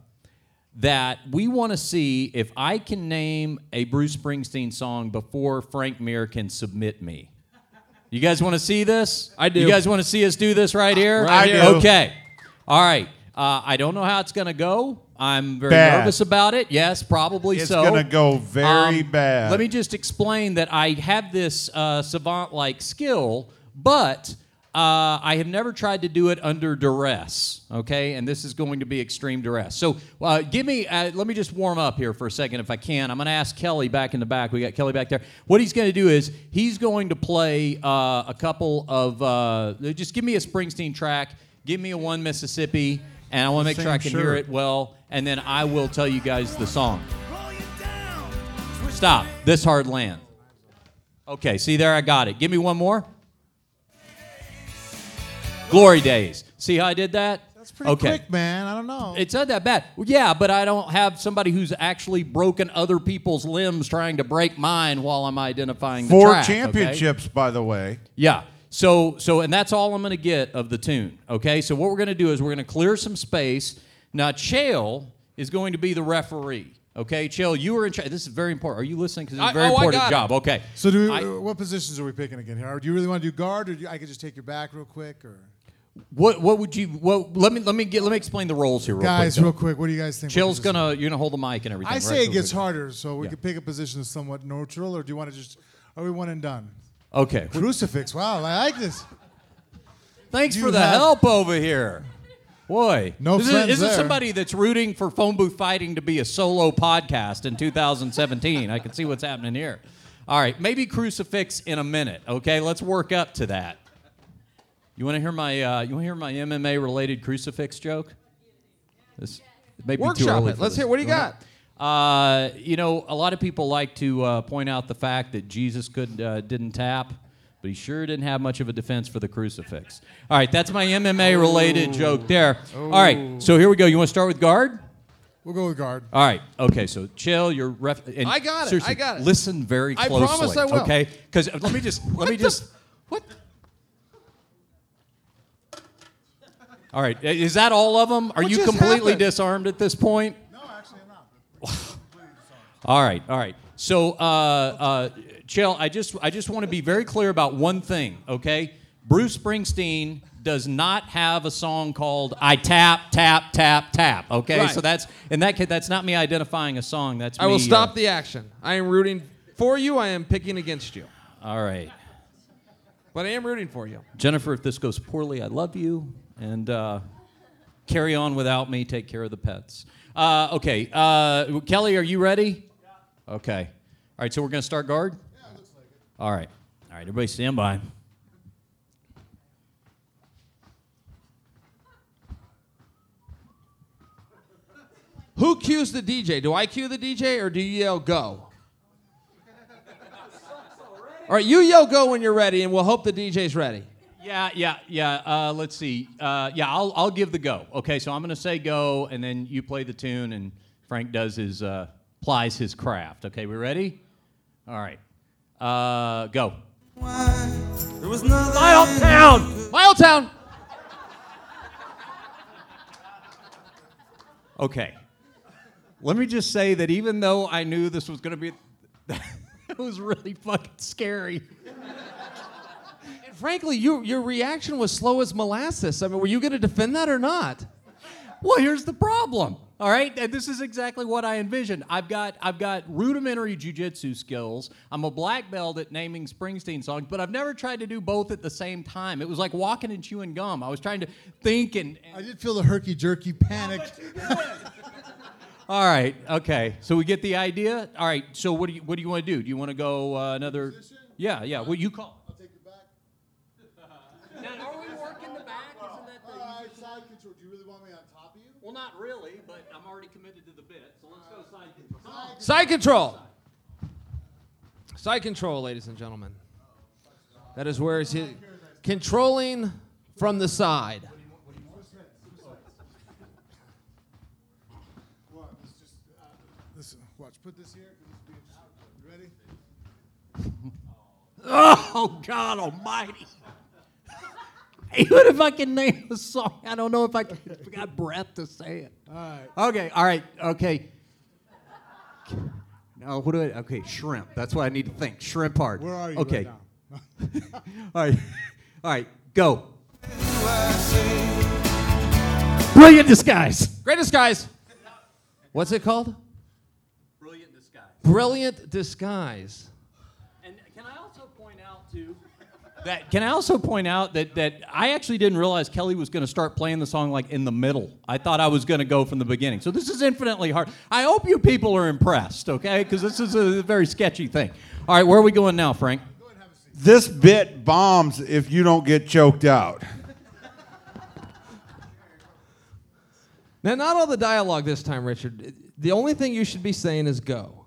that we want to see if I can name a Bruce Springsteen song before Frank Mir can submit me. You guys want to see this? I do. You guys want to see us do this right here? Right here. Okay. All right. Uh, I don't know how it's going to go. I'm very Bad. nervous about it. Yes, probably so. It's so. gonna go very Um, bad. Let me just explain that I have this uh, savant-like skill, but uh, I have never tried to do it under duress. Okay, and this is going to be extreme duress. So, uh, give me. Uh, let me just warm up here for a second, if I can. I'm going to ask Kelly back in the back. We got Kelly back there. What he's going to do is he's going to play uh, a couple of. Uh, just give me a Springsteen track. Give me a one Mississippi, and I want to make sure I Same can hear it well, and then I will tell you guys the song. Stop. This hard land. Okay, see there, I got it. Give me one more. Glory days. See how I did that? That's pretty okay. quick, man. I don't know. It's not that bad. Well, yeah, but I don't have somebody who's actually broken other people's limbs trying to break mine while I'm identifying the Four track, okay? championships, by the way. Yeah. So so and that's all I'm going to get of the tune. Okay. So what we're going to do is we're going to clear some space. Now Chael is going to be the referee. Okay, Chael, you were in charge. This is very important. Are you listening? Because it's a very oh, important got it. job. Okay. so, do we, I- what positions are we picking again here? Do you really want to do guard, or do you, I could just take your back real quick, or what what would you? Well, let me let me get let me explain the roles here, real guys, quick. real quick? What do you guys think? Chael's what gonna you're gonna hold the mic and everything. I right? say it gets harder, so we Yeah. could pick a position that's somewhat neutral, or do you want to just? Are we one and done? Okay. Crucifix. Wow, I like this. Thanks You for the have- help over here. Boy, No this is, friends this is there. somebody that's rooting for phone booth fighting to be a solo podcast in 2017. I can see what's happening here. All right, maybe crucifix in a minute. Okay, let's work up to that. You want to hear my uh, you want to hear my MMA related crucifix joke? This it may be too Workshop early it. Let's this. hear. What do you got? Uh, you know, a lot of people like to uh, point out the fact that Jesus could uh, didn't tap, but he sure didn't have much of a defense for the crucifix. All right, that's my MMA related joke there. All right, so here we go. You want to start with guard? We'll go with guard. All right. Okay. So Chael. You're ref. And I got it, I got it. Listen very closely. I promise I will. Okay. Because let me just let me just. What? All right. Is that all of them? Are What you completely happened? disarmed at this point? No, actually, I'm not. All right, all right. So, uh, uh, Chael, I just, I just want to be very clear about one thing, okay? Bruce Springsteen does not have a song called "I Tap Tap Tap Tap." Okay, Right. so that's in that case, that's not me identifying a song. That's I will stop uh, the action. I am rooting for you. I am picking against you. all right, But I am rooting for you. Jennifer. If this goes poorly, I love you, and uh, carry on without me. Take care of the pets. Uh, okay, uh, Kelly, are you ready? Okay. All right, so we're gonna start guard. All right. All right, everybody stand by. Who cues the DJ? Do I cue the DJ or do you yell go? All right, you yell go when you're ready, and we'll hope the DJ's ready. Yeah, yeah, yeah. Uh, let's see. Uh, yeah, I'll, I'll give the go. Okay, so I'm going to say go, and then you play the tune, and Frank does his uh, plies his craft. Okay, we ready? All right. Uh, go. There was nothing. Mile Town. Miletown. Okay. Let me just say that even though I knew this was going to be, it was really fucking scary. And frankly, you, your reaction was slow as molasses. I mean, were you going to defend that or not? Well, here's the problem. All right, and this is exactly what I envisioned. I've got I've got rudimentary jujitsu skills. I'm a black belt at naming Springsteen songs, but I've never tried to do both at the same time. It was like walking and chewing gum. I was trying to think and. I did feel the herky jerky panic. All right, okay. So we get the idea. All right. So what do you what do you want to do? Do you want to go uh, another? Yeah, yeah. What you call? I'll take it back. Now, are we working the back? Isn't that the? All right, side control. Do you really want me on top of you? Well, not really, but I'm already committed to the bit. So let's go side control. Side control. Ladies and gentlemen. That is where he's controlling from the side. What? This just, watch. Put this here. This will be- You ready? Oh God Almighty! Even if I can name the song, I don't know if I, can, if I got breath to say it. All right. Okay, all right, okay. No, oh, what do I? Okay, shrimp. That's what I need to think. Shrimp part. Where are you Okay. right now? all right, all right. Go. Brilliant disguise. Great disguise. What's it called? Brilliant disguise. Brilliant disguise. And can I also point out too that can I also point out that that I actually didn't realize Kelly was going to start playing the song like in the middle. I thought I was going to go from the beginning. So this is infinitely hard. I hope you people are impressed, okay? Because this is a very sketchy thing. All right, where are we going now, Frank? This bit bombs if you don't get choked out. Now, not all the dialogue this time, Richard. The only thing you should be saying is go.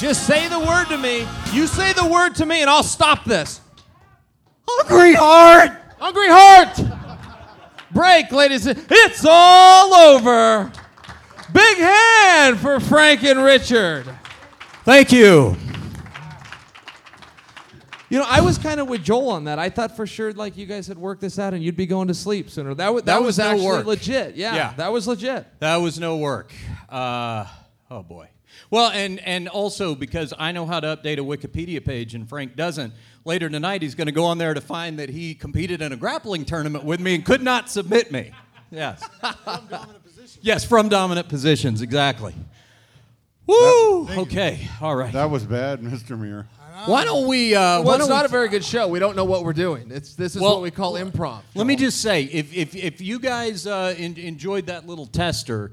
Just say the word to me. You say the word to me, and I'll stop this. Hungry heart. Hungry heart. Break, ladies. It's all over. Big hand for Frank and Richard. Thank you. You know, I was kind of with Joel on that. I thought for sure, like you guys had worked this out, and you'd be going to sleep sooner. That was that, That was, was no actually work. legit. Yeah, Yeah. that was legit. That was no work. Uh, oh boy. Well, and and also because I know how to update a Wikipedia page and Frank doesn't. Later tonight, he's going to go on there to find that he competed in a grappling tournament with me and could not submit me. Yes. yes, from dominant positions, exactly. Woo! Okay, all right. That was bad, Mr. Mir. Why don't we? Uh, Well, it's don't we a very good show. We don't know what we're doing. It's this is Well, what we call improv. Let me just say, if, if, if you guys uh, en- enjoyed that little tester,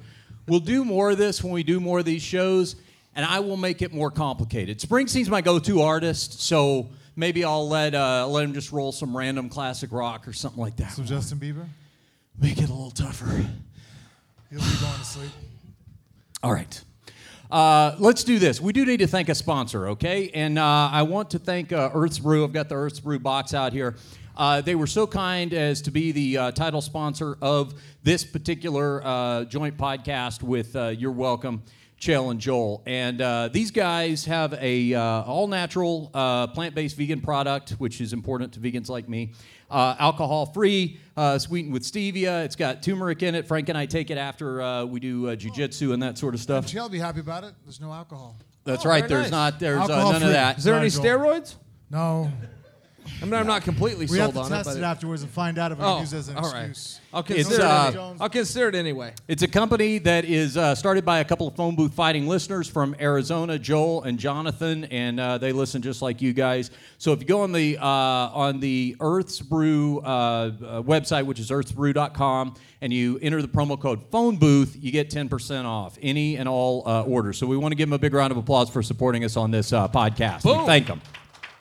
we'll do more of this when we do more of these shows, and I will make it more complicated. Springsteen's my go-to artist, so maybe I'll let uh, let him just roll some random classic rock or something like that. So Justin Bieber, Make it a little tougher. he'll be going to sleep. All right. Uh, let's do this. We do need to thank a sponsor, okay? And uh, I want to thank uh, Earth's Brew. I've got the Earth's Brew box out here. Uh, they were so kind as to be the uh, title sponsor of this particular uh, joint podcast with uh, You're Welcome, Chael and Joel. And uh, these guys have a uh, all natural uh, plant based vegan product, which is important to vegans like me. Uh, alcohol free, uh, sweetened with stevia. It's got turmeric in it. Frank and I take it after uh, we do uh, jujitsu and that sort of stuff. Chael will be happy about it. There's no alcohol. That's Oh, right. There's nice. not. There's uh, Alcohol none of that. Is there Sorry, any Joel. steroids? No. I mean, I'm not completely We have sold to on it, test but it afterwards and find out if we Oh, can use it as an all right. excuse. I'll It's, consider uh. Anyway. I'll consider it anyway. It's a company that is uh, started by a couple of phone booth fighting listeners from Arizona, Joel and Jonathan, and uh, they listen just like you guys. So if you go on the uh, on the Earth's Brew uh, uh, website, which is earthsbrew.com, and you enter the promo code phone booth, you get 10% off any and all uh, orders. So we want to give them a big round of applause for supporting us on this uh, podcast. We Boom. thank them.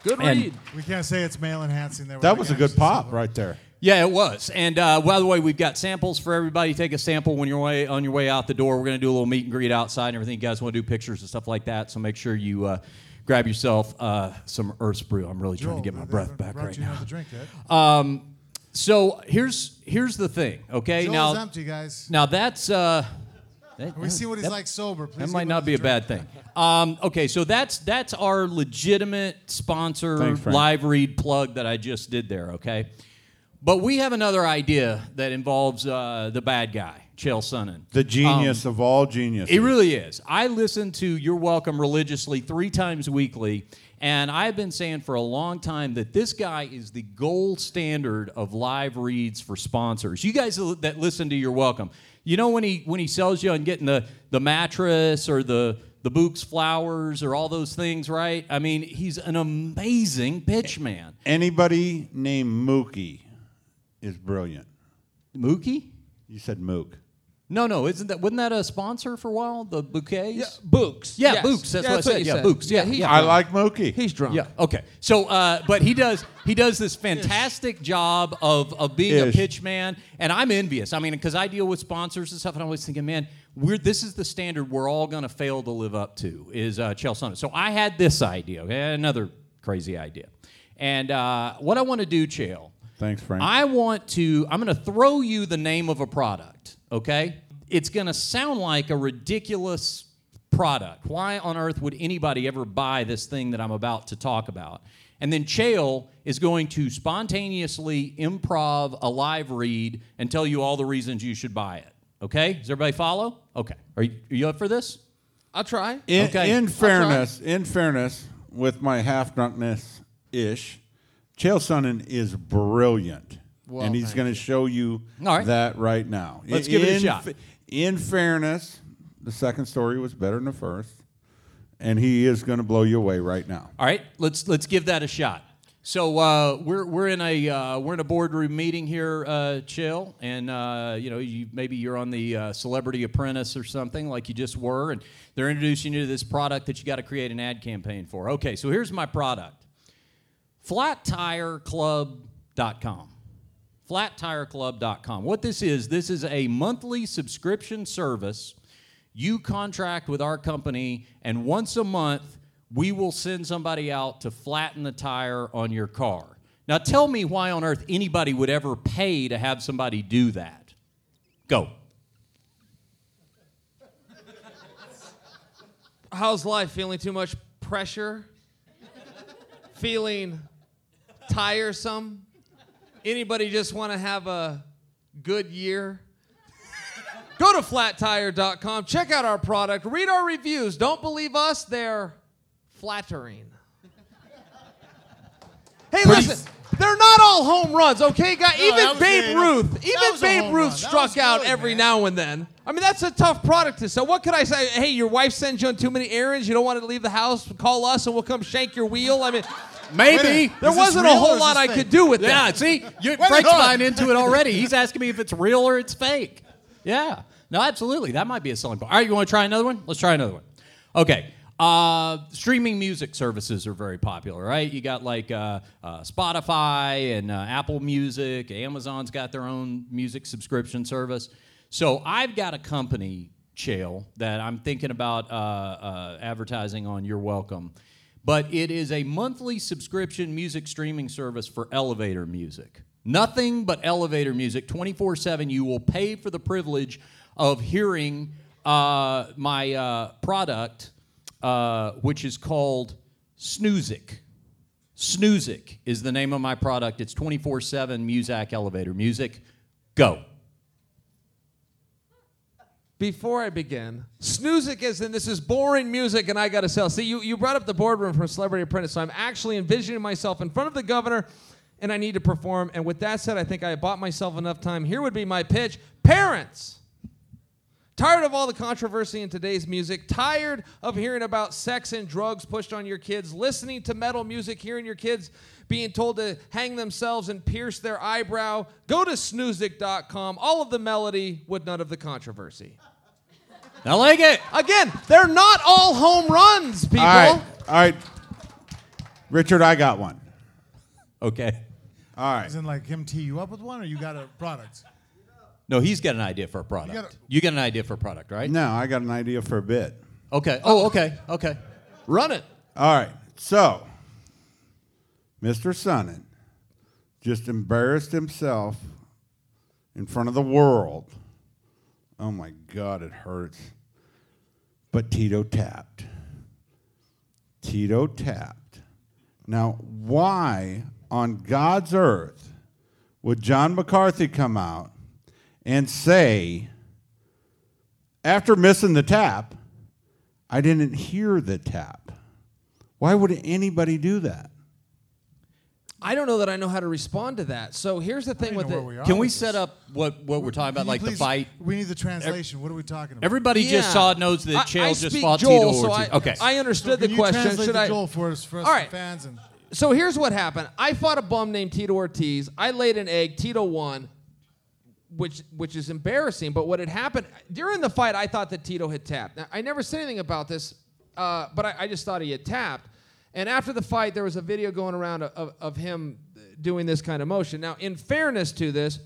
Good And- read. We can't say it's male enhancing there. That was a good gases. pop right there. Yeah, it was. And uh, by the way, we've got samples for everybody. Take a sample when you're way, on your way out the door. We're going to do a little meet and greet outside and everything. You guys want to do pictures and stuff like that. So make sure you uh, grab yourself uh, some Earth's Brew. I'm really trying to get my breath back right you now. drink yet. So here's here's the thing. Okay, Joel's now empty, guys. now that's uh, that, we see what he's that- like sober. Please That might not be a another bad thing. Um, okay, so that's that's our legitimate sponsor Thanks, live read plug that I just did there. Okay, but we have another idea that involves uh, the bad guy, Chael Sonnen. The genius of all geniuses. It really is. I listen to You're Welcome religiously three times weekly, and I've been saying for a long time that this guy is the gold standard of live reads for sponsors. You guys that listen to You're Welcome, you know when he when he sells you on getting the the mattress or the the Bouqs flowers or all those things, right? I mean, he's an amazing pitch man. Anybody named Mookie is brilliant. Mookie? You said Mook. No, no, isn't that wasn't that a sponsor for a while? The bouquets? Yeah, Bouqs. Yeah, Yes. Bouqs, that's what I said. you Yeah, Bouqs. Yeah, he's yeah. I like Mookie. He's drunk. Yeah. Okay. So, uh, but he does he does this fantastic job of of being a pitch man, and I'm envious. I mean, because I deal with sponsors and stuff, and I'm always thinking, man, we're this is the standard we're all going to fail to live up to is uh, Chael Sonnen. So I had this idea. Okay, another crazy idea, and uh, what I want to do, Chael. Thanks, Frank. I want to, I'm going to throw you the name of a product, okay? It's going to sound like a ridiculous product. Why on earth would anybody ever buy this thing that I'm about to talk about? And then Chael is going to spontaneously improv a live read and tell you all the reasons you should buy it. Okay? Does everybody follow? Okay. Are you, are you up for this? I'll try. in, Okay. in I'll fairness, in fairness, with my half drunkenness ish, Chael Sonnen is brilliant. Well, and he's going to show you right. that right now. Let's In- give it a shot. In fairness, the second story was better than the first, and he is going to blow you away right now. All right, let's let's give that a shot. So uh, we're we're in a uh, we're in a boardroom meeting here, uh, Chael, and uh, you know you maybe you're on the uh, Celebrity Apprentice or something like you just were, and they're introducing you to this product that you got to create an ad campaign for. Okay, so here's my product: FlatTireClub.com. FlatTireClub.com. What this is, this is a monthly subscription service. You contract with our company, and once a month, we will send somebody out to flatten the tire on your car. Now, tell me why on earth anybody would ever pay to have somebody do that. Go. How's life? Feeling too much pressure? Feeling tiresome? Anybody just want to have a good year? Go to flattire.com, check out our product, read our reviews. Don't believe us, they're flattering. Hey, listen, they're not all home runs, okay, guys? No, even Babe. Ruth, even Babe Ruth. Struck out good, every man. now and then. I mean, that's a tough product to sell. What could I say? Hey, your wife sends you on too many errands. You don't want to leave the house. Call us, and we'll come shank your wheel. I mean, Maybe. there wasn't a whole lot I fake? could do with Yeah, that. see, you, Frank's buying into it already. He's asking me if it's real or it's fake. Yeah, no, absolutely. That might be a selling point. All right, you want to try another one? Let's try another one. Okay. Uh, streaming music services are very popular, right? You got like uh, uh, Spotify and uh, Apple Music. Amazon's got their own music subscription service. So I've got a company, Chael, that I'm thinking about uh, uh, advertising on. You're welcome but it is a monthly subscription music streaming service for elevator music. Nothing but elevator music 24 7. You will pay for the privilege of hearing uh, my uh, product, uh, which is called Snoozic. Snoozic is the name of my product. It's 24 7 Muzak elevator music. Go. Before I begin, Snoozic is in this is boring music and I got to sell. See, you, you brought up the boardroom from Celebrity Apprentice, so I'm actually envisioning myself in front of the governor and I need to perform. And with that said, I think I bought myself enough time. Here would be my pitch Parents! Tired of all the controversy in today's music, tired of hearing about sex and drugs pushed on your kids, listening to metal music, hearing your kids being told to hang themselves and pierce their eyebrow, go to snoozic.com. All of the melody with none of the controversy. I like it. Again, they're not all home runs, people. All right. All right. Richard, I got one. Okay. All right. As in, like him tee you up with one, or you got a product? No, he's got an idea for a product. gotta- You got an idea for a product, right? No, I got an idea for a bit. Okay. Oh, okay. Okay. Run it. All right. So, Mr. Sonnen just embarrassed himself in front of the world. Oh my God, it hurts. But Tito tapped. Tito tapped. Now, why on God's earth would John McCarthy come out and say, after missing the tap, I didn't hear the tap? Why would anybody do that? I don't know that I know how to respond to that. So here's the thing with it. we are Can we set this. up what, what we're talking about, Can you like the fight? We need the translation. what are we talking about? Everybody just Yeah. saw knows that Chael just fought Joel, Tito so Ortiz. I, okay. I understood can the question. Should to I? Joel for us, for us All the fans and So here's what happened. I fought a bum named Tito Ortiz. I laid an egg. Tito won, which which is embarrassing. But what had happened during the fight, I thought that Tito had tapped. Now, I never said anything about this, uh, but I, I just thought he had tapped. And after the fight, there was a video going around of, of, him doing this kind of motion. Now, in fairness to this,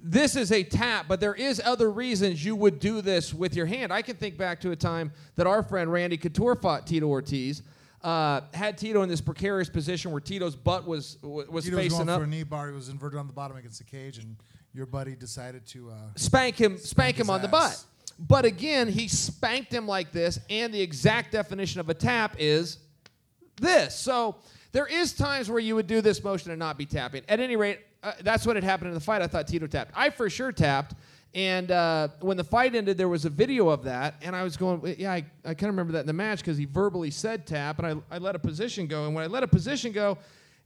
this is a tap, but there is other reasons you would do this with your hand. I can think back to a time that our friend Randy Couture fought Tito Ortiz. Uh, had Tito in this precarious position where Tito's butt was was Tito was facing going up, for a knee bar. He was inverted on the bottom against the cage, and your buddy decided to. Uh, spank him, spank, him his on the butt. But again, he spanked him like this, and the exact definition of a tap is this. So there is times where you would do this motion and not be tapping. At any rate, uh, that's what had happened in the fight. I thought Tito tapped. I for sure tapped. And uh, when the fight ended, there was a video of that, and I was going, yeah, I, I kind of remember that in the match because he verbally said tap, and I, I let a position go. And when I let a position go,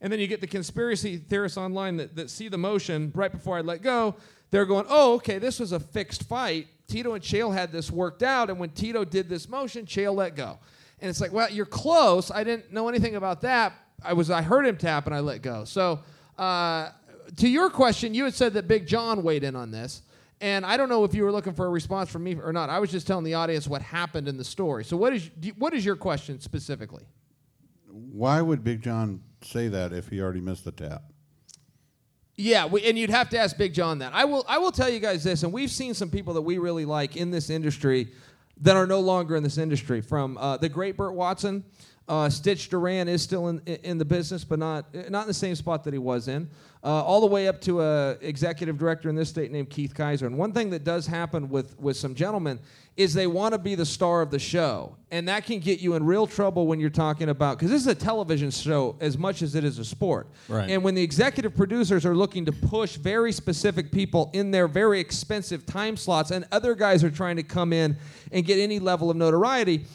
and then you get the conspiracy theorists online that, that see the motion right before I let go, they're going, oh, okay, this was a fixed fight. Tito and Chael had this worked out, and when Tito did this motion, Chael let go. And it's like, well, you're close. I didn't know anything about that. I was, I heard him tap, and I let go. So, uh, to your question, you had said that Big John weighed in on this, and I don't know if you were looking for a response from me or not. I was just telling the audience what happened in the story. So, what is what is your question specifically? Why would Big John say that if he already missed the tap? Yeah, we, and you'd have to ask Big John that. I will. I will tell you guys this, and we've seen some people that we really like in this industry that are no longer in this industry. From uh, the great Burt Watson, uh, Stitch Duran is still in in the business, but not not in the same spot that he was in. Uh, all the way up to a executive director in this state named Keith Kizer. And one thing that does happen with with some gentlemen is they want to be the star of the show, and that can get you in real trouble when you're talking about because this is a television show as much as it is a sport. Right. And when the executive producers are looking to push very specific people in their very expensive time slots, and other guys are trying to come in and get any level of notoriety,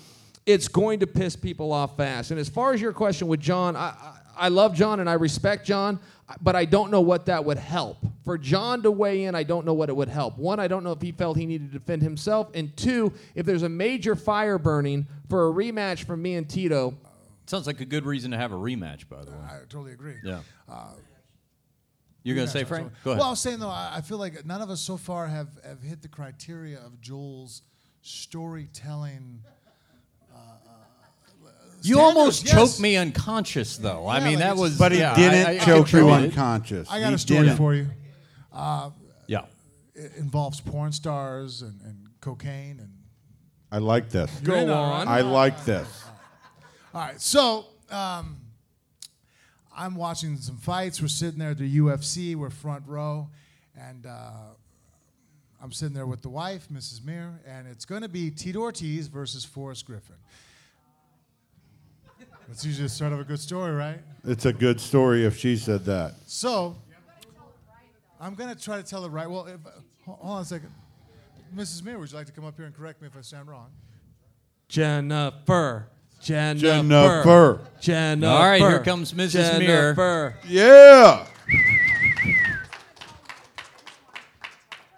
it's going to piss people off fast. And as far as your question with John, I, I, I love John and I respect John, but I don't know what that would help. For John to weigh in, I don't know what it would help. One, I don't know if he felt he needed to defend himself. And two, if there's a major fire burning for a rematch from me and Tito, Sounds like a good reason to have a rematch, by the way. I totally agree. Yeah. Uh, You're going to say, Frank? Go ahead. Well, I was saying though, I I feel like none of us so far have, have hit the criteria of Joel's storytelling. You standards, almost yes. choked me unconscious, though. I mean, like that was. But he yeah, didn't I- I choke you unconscious. I got He a story didn't. for you. Yeah. It involves porn stars and, and cocaine and. I like this. go You're on. I like this. All right, so um, I'm watching some fights. We're sitting there at the UFC. We're front row, and uh, I'm sitting there with the wife, Mrs. Mir, and it's going to be Tito Ortiz versus Forrest Griffin. That's usually the start of a good story, right? It's a good story if she said that. So I'm going to try to tell it right. Well, if, hold hold on a second. Mrs. Mir, would you like to come up here and correct me if I sound wrong? Jennifer. Jennifer. Jennifer. Jennifer. All right, here comes Mrs. Mir. Jennifer. Yeah.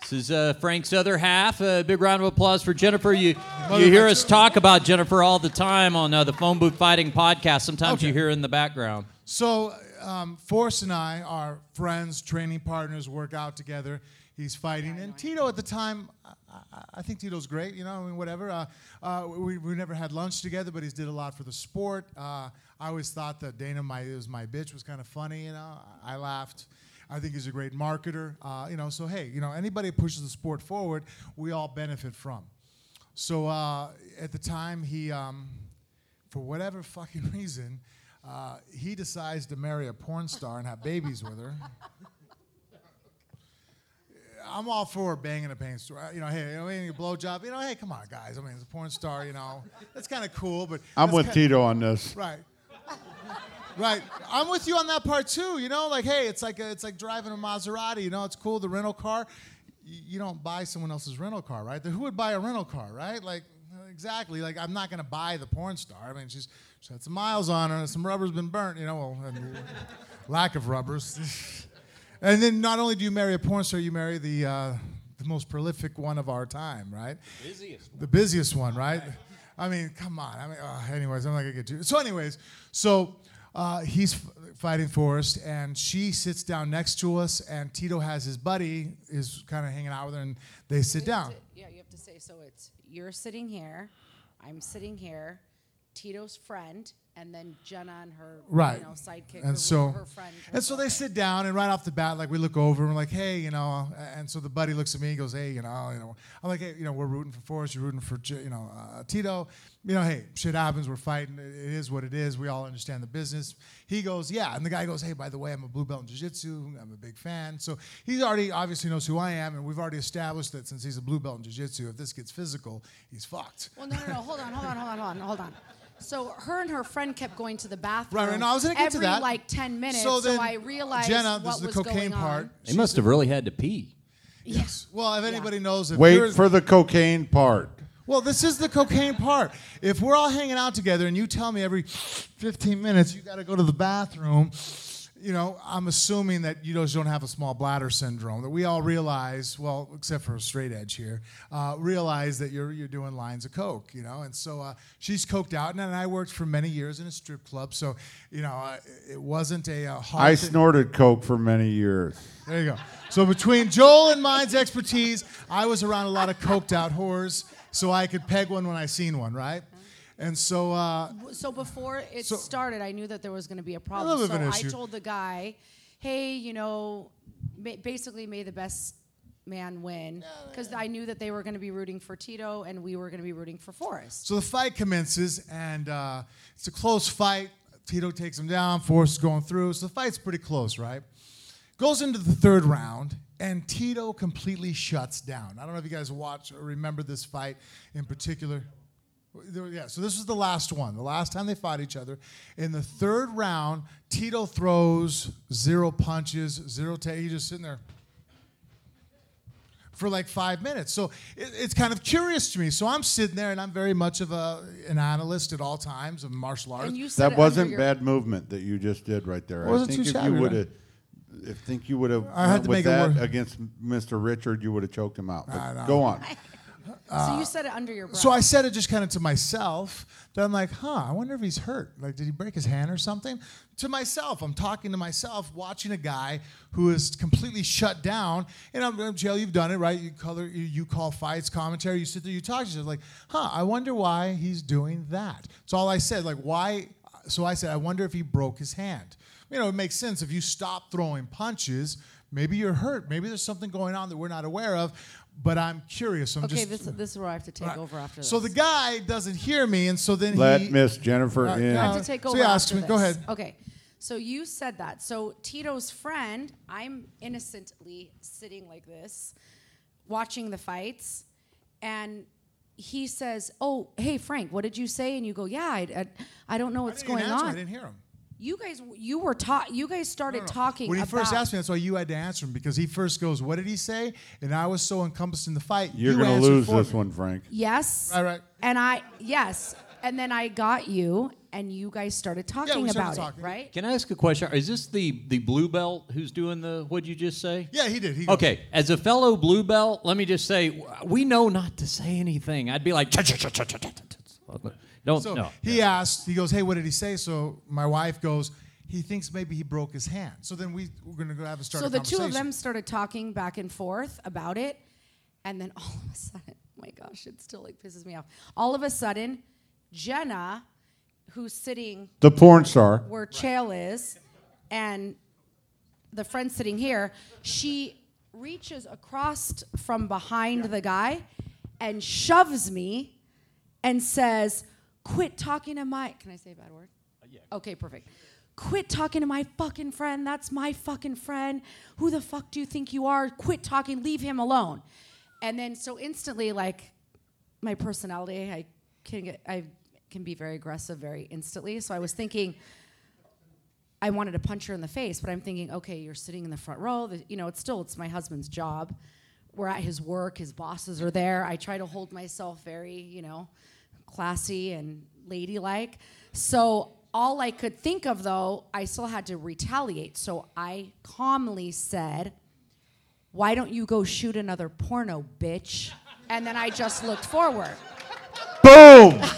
This is uh, Frank's other half. A big round of applause for Jennifer. You you hear us talk about Jennifer all the time on uh, the Phone Booth Fighting podcast. Sometimes you hear her in the background. So, um, Forrest and I are friends, training partners, work out together. He's fighting. And Tito at the time, I, I, I think Tito's great, you know, I mean, whatever. Uh, uh, we, we never had lunch together, but he's did a lot for the sport. Uh, I always thought that Dana, my, was my bitch, was kind of funny, you know. I laughed. I think he's a great marketer, uh, you know. So, hey, you know, anybody who pushes the sport forward, we all benefit from. So, uh, at the time, he, um, for whatever fucking reason, uh, he decides to marry a porn star and have babies with her. I'm all for banging a pain store. You know, hey, you know, a blowjob. You know, hey, come on, guys. I mean, it's a porn star. You know, that's kind of cool. But I'm with kinda- Tito on this. Right. Right. I'm with you on that part too. You know, like, hey, it's like a, it's like driving a Maserati. You know, it's cool. The rental car. Y- You don't buy someone else's rental car, right? Who would buy a rental car, right? Like, exactly. Like, I'm not gonna buy the porn star. I mean, she's she had some miles on her, and some rubber's been burnt. You know, well, and lack of rubbers. and then not only do you marry a porn star, you marry the uh, the most prolific one of our time, right? the busiest one, right? I mean, come on. I mean, uh, anyways, I'm not gonna get to. So, anyways, so uh, he's f- fighting Forrest, and she sits down next to us, and Tito has his buddy is kind of hanging out with her, and they sit You down. to- yeah, you have to say so. It's you're sitting here, I'm sitting here, Tito's friend, and then Jenna and her Right. you know, sidekick, and her, so, her friend. her and so they sit down, and right off the bat, like we look over, and we're like, hey, you know, and so the buddy looks at me, and goes, hey, you know, you know, I'm like, hey, you know, we're rooting for Forrest, you're rooting for, J- you know, uh, Tito, you know, hey, shit happens, we're fighting, it it is what it is, we all understand the business. He goes, yeah, and the guy goes, hey, by the way, I'm a blue belt in jiu-jitsu, I'm a big fan, so he already obviously knows who I am, and we've already established that since he's a blue belt in jiu-jitsu, if this gets physical, he's fucked. Well, no, no, no. Hold on, hold on, hold on, hold on, hold on. So her and her friend kept going to the bathroom Right, right, no, I was gonna get every to that. like ten minutes. So So, then, I realized Jenna, this what is the was cocaine going part. on. They must have really had to pee. Yes. Well, if anybody knows, if Wait you're- for the cocaine part. Well, this is the cocaine part. If we're all hanging out together and you tell me every 15 minutes you got to go to the bathroom, you know, I'm assuming that you don't have a small bladder syndrome. That we all realize, well, except for a straight edge here, uh, realize that you're you're doing lines of coke, you know. And so uh, she's coked out, and I worked for many years in a strip club, so you know, uh, it wasn't a uh, hard. I snorted coke for many years. there you go. So between Joel and mine's expertise, I was around a lot of coked out whores, so I could peg one when I seen one, right? And so, uh, So before it So- started, I knew that there was going to be a problem. A little bit so of an issue. I told the guy, "Hey, you know, ma- basically, may the best man win," because I knew that they were going to be rooting for Tito and we were going to be rooting for Forrest. so the fight commences, and uh, it's a close fight. Tito takes him down. Forrest is going through, so the fight's pretty close, right? Goes into the third round, and Tito completely shuts down. I don't know if you guys watch or remember this fight in particular. Yeah, so this was the last one, the last time they fought each other. In the third round, Tito throws zero punches, zero ta He's just sitting there for like five minutes. So it, it's kind of curious to me. So I'm sitting there, and I'm very much of a, an analyst at all times of martial arts. And you said it That wasn't bad movement that you just did right there. Wasn't I think too if shabby, you would have, I think you would have I had to with make it that work. against Mr. Richard, you would have choked him out. But I know. go on. so you said it under your breath. So I said it just kind of to myself. That I'm like, huh, I wonder if he's hurt. Like, did he break his hand or something? To myself, I'm talking to myself, watching a guy who is completely shut down. And I'm, I'm Jill, you've done it, right? You color, you, you call fights, commentary. You sit there, you talk to yourself, like, huh, I wonder why he's doing that. It's all I said. Like, why? So I said, I wonder if he broke his hand. You know, it makes sense if you stop throwing punches. Maybe you're hurt. Maybe there's something going on that we're not aware of. But I'm curious. I'm okay, just, this this is where I have to take over after this. so the guy doesn't hear me, and so then Let he. Miss Jennifer Uh, in. I have to take so over. yeah, after ask me- go ahead. Okay. So you said that. So Tito's friend, I'm innocently sitting like this, watching the fights, and he says, "Oh, hey Frank, what did you say?" And you go, "Yeah, I, I, I don't know what's I didn't going answer, on." I didn't hear him. You guys, you were taught. You guys started talking. When he about, first asked me, that's why you had to answer him because he first goes, "What did he say?" And I was so encompassed in the fight. You're you gonna lose this me. one, Frank. Yes. Right, right. And I yes, and then I got you, and you guys started talking we started about talking. it, right? Can I ask a question? Is this the the blue belt who's doing the? What'd you just say? Yeah, he did. He goes, Okay, as a fellow blue belt, let me just say we know not to say anything. I'd be like, don't So no. he asked, he goes, Hey, what did he say? So my wife goes, He thinks maybe he broke his hand. So then we, we're going to go have a start So a the two of them started talking back and forth about it, and then all of a sudden, oh my gosh, it still like pisses me off. All of a sudden, Jenna, who's sitting The porn star. where Chael is, and the friend sitting here, she reaches across from behind the guy and shoves me and says, Quit talking to my. Can I say a bad word? Uh, yeah. Okay, perfect. Quit talking to my fucking friend. That's my fucking friend. Who the fuck do you think you are? Quit talking. Leave him alone. And then so instantly, like my personality, I can get, I can be very aggressive very instantly. So I was thinking, I wanted to punch her in the face, but I'm thinking, okay, you're sitting in the front row. The, you know, it's still it's my husband's job. We're at his work. His bosses are there. I try to hold myself very, you know, classy and ladylike. So all I could think of, though, I still had to retaliate. So I calmly said, "Why don't you go shoot another porno, bitch?" And then I just looked forward. Boom!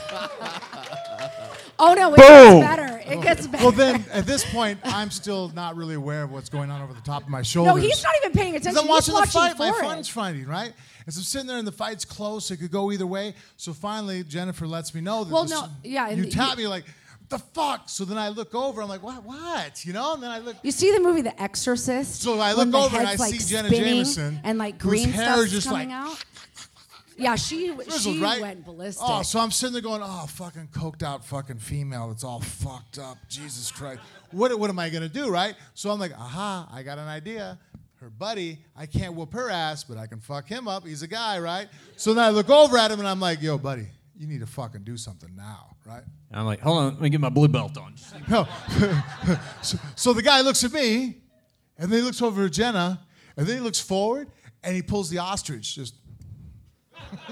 Oh no, it Boom. better. It gets better. Well, then at this point, I'm still not really aware of what's going on over the top of my shoulder. no, he's not even paying attention. I'm watching he's the fight. watching My it. fighting, right? As I'm sitting there and the fight's close, it could go either way. So finally, Jennifer lets me know that Well, this- no, yeah, you tap me like, the fuck? So then I look over. I'm like, what? What? You know? And then I look. You see the movie The Exorcist? So I look over and I like, see Jenna Jameson, and like green hair stuff's just, coming like, out. Yeah, she Grizzled, she right? went ballistic. Oh, so I'm sitting there going, oh, fucking coked out fucking female that's all fucked up. Jesus Christ. What, what am I going to do, right? So I'm like, aha, I got an idea. Her buddy, I can't whoop her ass, but I can fuck him up. He's a guy, right? So then I look over at him and I'm like, yo, buddy, you need to fucking do something now, right? And I'm like, hold on, let me get my blue belt on. No. so, so the guy looks at me, and then he looks over at Jenna, and then he looks forward, and he pulls the ostrich. Just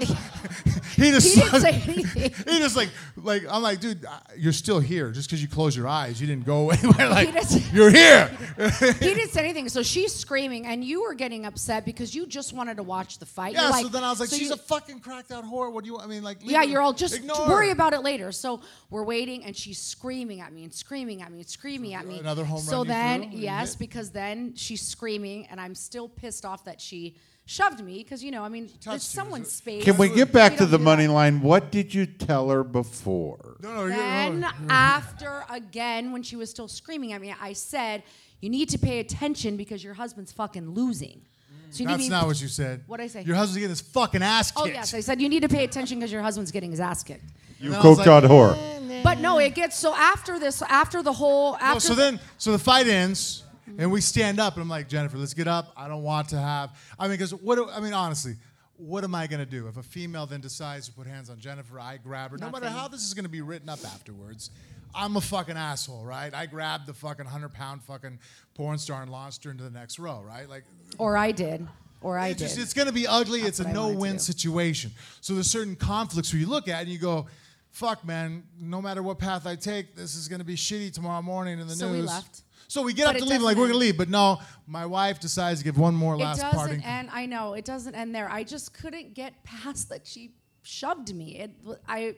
he just He didn't say anything. he just like like I'm like, dude, you're still here. Just because you close your eyes, you didn't go anywhere. Like doesn't- you're here. he didn't say anything. So she's screaming, and you were getting upset because you just wanted to watch the fight. yeah. You're so then I was like, so she's you- a fucking cracked out whore. What do you? I mean, like. Yeah, you're all just worry her. about it later. So we're waiting, and she's screaming at me and screaming at me and screaming at me. another home So run you then, yes, because then she's screaming, and I'm still pissed off that she shoved me because you know, I mean, touched it's you. someone's space. Can we get back You to the money that. line? What did you tell her before? No, no. Then no, after again, when she was still screaming at me, I said, "You need to pay attention because your husband's fucking losing." Mm. So That's to be- not what you said. What'd I say? Your husband's getting his fucking ass oh, kicked. Oh yes, I said you need to pay attention because your husband's getting his ass kicked. You And I was coked out like, whore. But no, it gets so after this, after the whole, after No, so then, so the fight ends, and we stand up, and I'm like, Jennifer, let's get up. I don't want to have. I mean, because what? do- I mean, honestly, what am I gonna do if a female then decides to put hands on Jennifer? I grab her. No matter how this is gonna be written up afterwards, I'm a fucking asshole, right? I grabbed the fucking hundred pound fucking porn star and launched her into the next row, right? Like, or I did, or I it's, did. just, it's going to be ugly. That's it's a what I wanted to no-win situation. So there's certain conflicts where you look at it and you go, "Fuck, man! No matter what path I take, this is going to be shitty tomorrow morning in the So news." So we left. So we get But up to leave, like we're gonna leave, but no, my wife decides to give one more last it last doesn't parting. end. I know it doesn't end there. I just couldn't get past that she shoved me. It, I,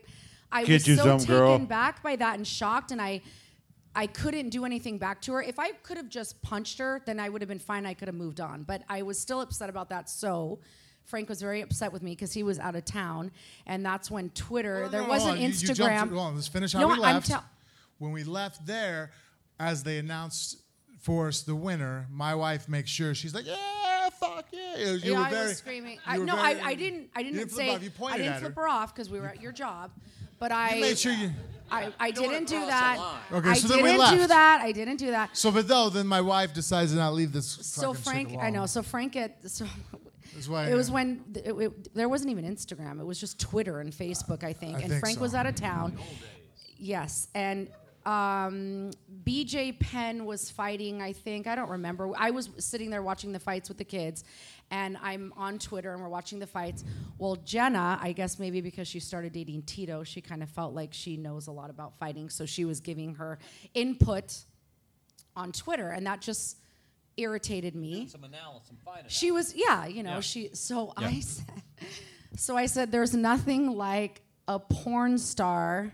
I Get was so taken girl. back by that and shocked, and I, I couldn't do anything back to her. If I could have just punched her, then I would have been fine. I could have moved on. But I was still upset about that. So. Frank was very upset with me because he was out of town, and that's when Twitter. No, no, there no, wasn't hold on. You- you jumped Instagram. to- hold on, let's finish how No, we left. tell- when we left there, as they announced for us the winner, my wife makes sure she's like, "Yeah, fuck yeah!" You yeah, were I very, was screaming. I, were no, very- I, I didn't. I didn't, didn't flip say. off, you pointed I didn't at flip her. her off because we were at your job. But I made sure you- I, I didn't do that. line. Okay, I so then we didn't do left. that. I didn't do that. So, but though, then my wife decides to not leave this. So Frank, I know. So Frank at so. That's why, it was yeah. when th- it, it- there wasn't even Instagram. It was just Twitter and Facebook, I think. I and think Frank so. was out of town. Yes, and Um, BJ Penn was fighting, I think. I don't remember. I was sitting there watching the fights with the kids, and I'm on Twitter and we're watching the fights. Well, Jenna, I guess maybe because she started dating Tito, she kind of felt like she knows a lot about fighting, so she was giving her input on Twitter, and that just irritated me. Some analysis, some fight She was, yeah, you know, Yeah. she. So Yeah. I said, so I said, there's nothing like a porn star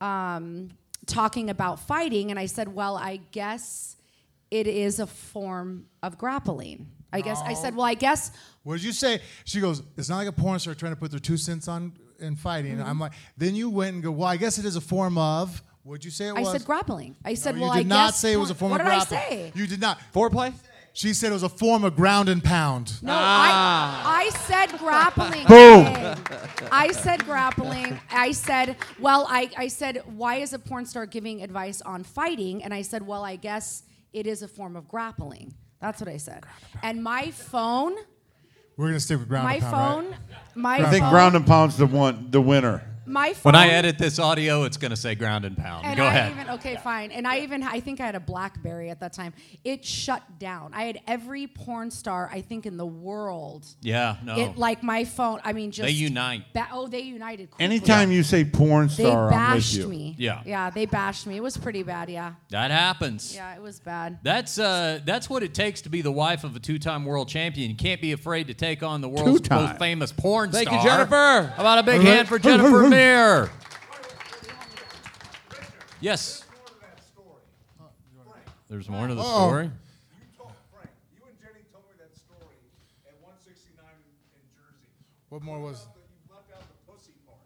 um, talking about fighting, and I said, well, I guess it is a form of grappling. I guess I said, well, I guess What did you say? She goes, it's not like a porn star trying to put their two cents on in fighting. Mm-hmm. I'm like, then you went and go, well, I guess it is a form of. What'd you say it I was? said grappling. I said, No, well, you did I not guess say it was a form what of did grappling. I say? You did not. Foreplay? She said it was a form of ground and pound. No, Ah. I, I said grappling. Boom. I said grappling. I said, well, I, I said, why is a porn star giving advice on fighting? And I said, well, I guess it is a form of grappling. That's what I said. And my phone, We're gonna stick with ground my and pound, my phone, right? my I think phone, ground and pound's the one, the winner. My phone. When I edit this audio, it's going to say ground and pound. And Go I ahead. Even, okay, fine. And I even, I think I had a BlackBerry at that time. It shut down. I had every porn star I think in the world. yeah, no. It like my phone. I mean, just They unite. Ba- oh, they united. Quickly. Anytime you say porn they star, I'm with bashed you. me. Yeah. yeah, they bashed me. It was pretty bad. Yeah, that happens. yeah, it was bad. That's uh, that's what it takes to be the wife of a two-time world champion. You can't be afraid to take on the world's Two-time. most famous porn Thank star. Thank you, Jennifer. How about a big hand for Jennifer Mir? Yes. There's more to the oh. story. You and Jenny told me that story at 169 in Jersey. What more was? You left out the pussy part.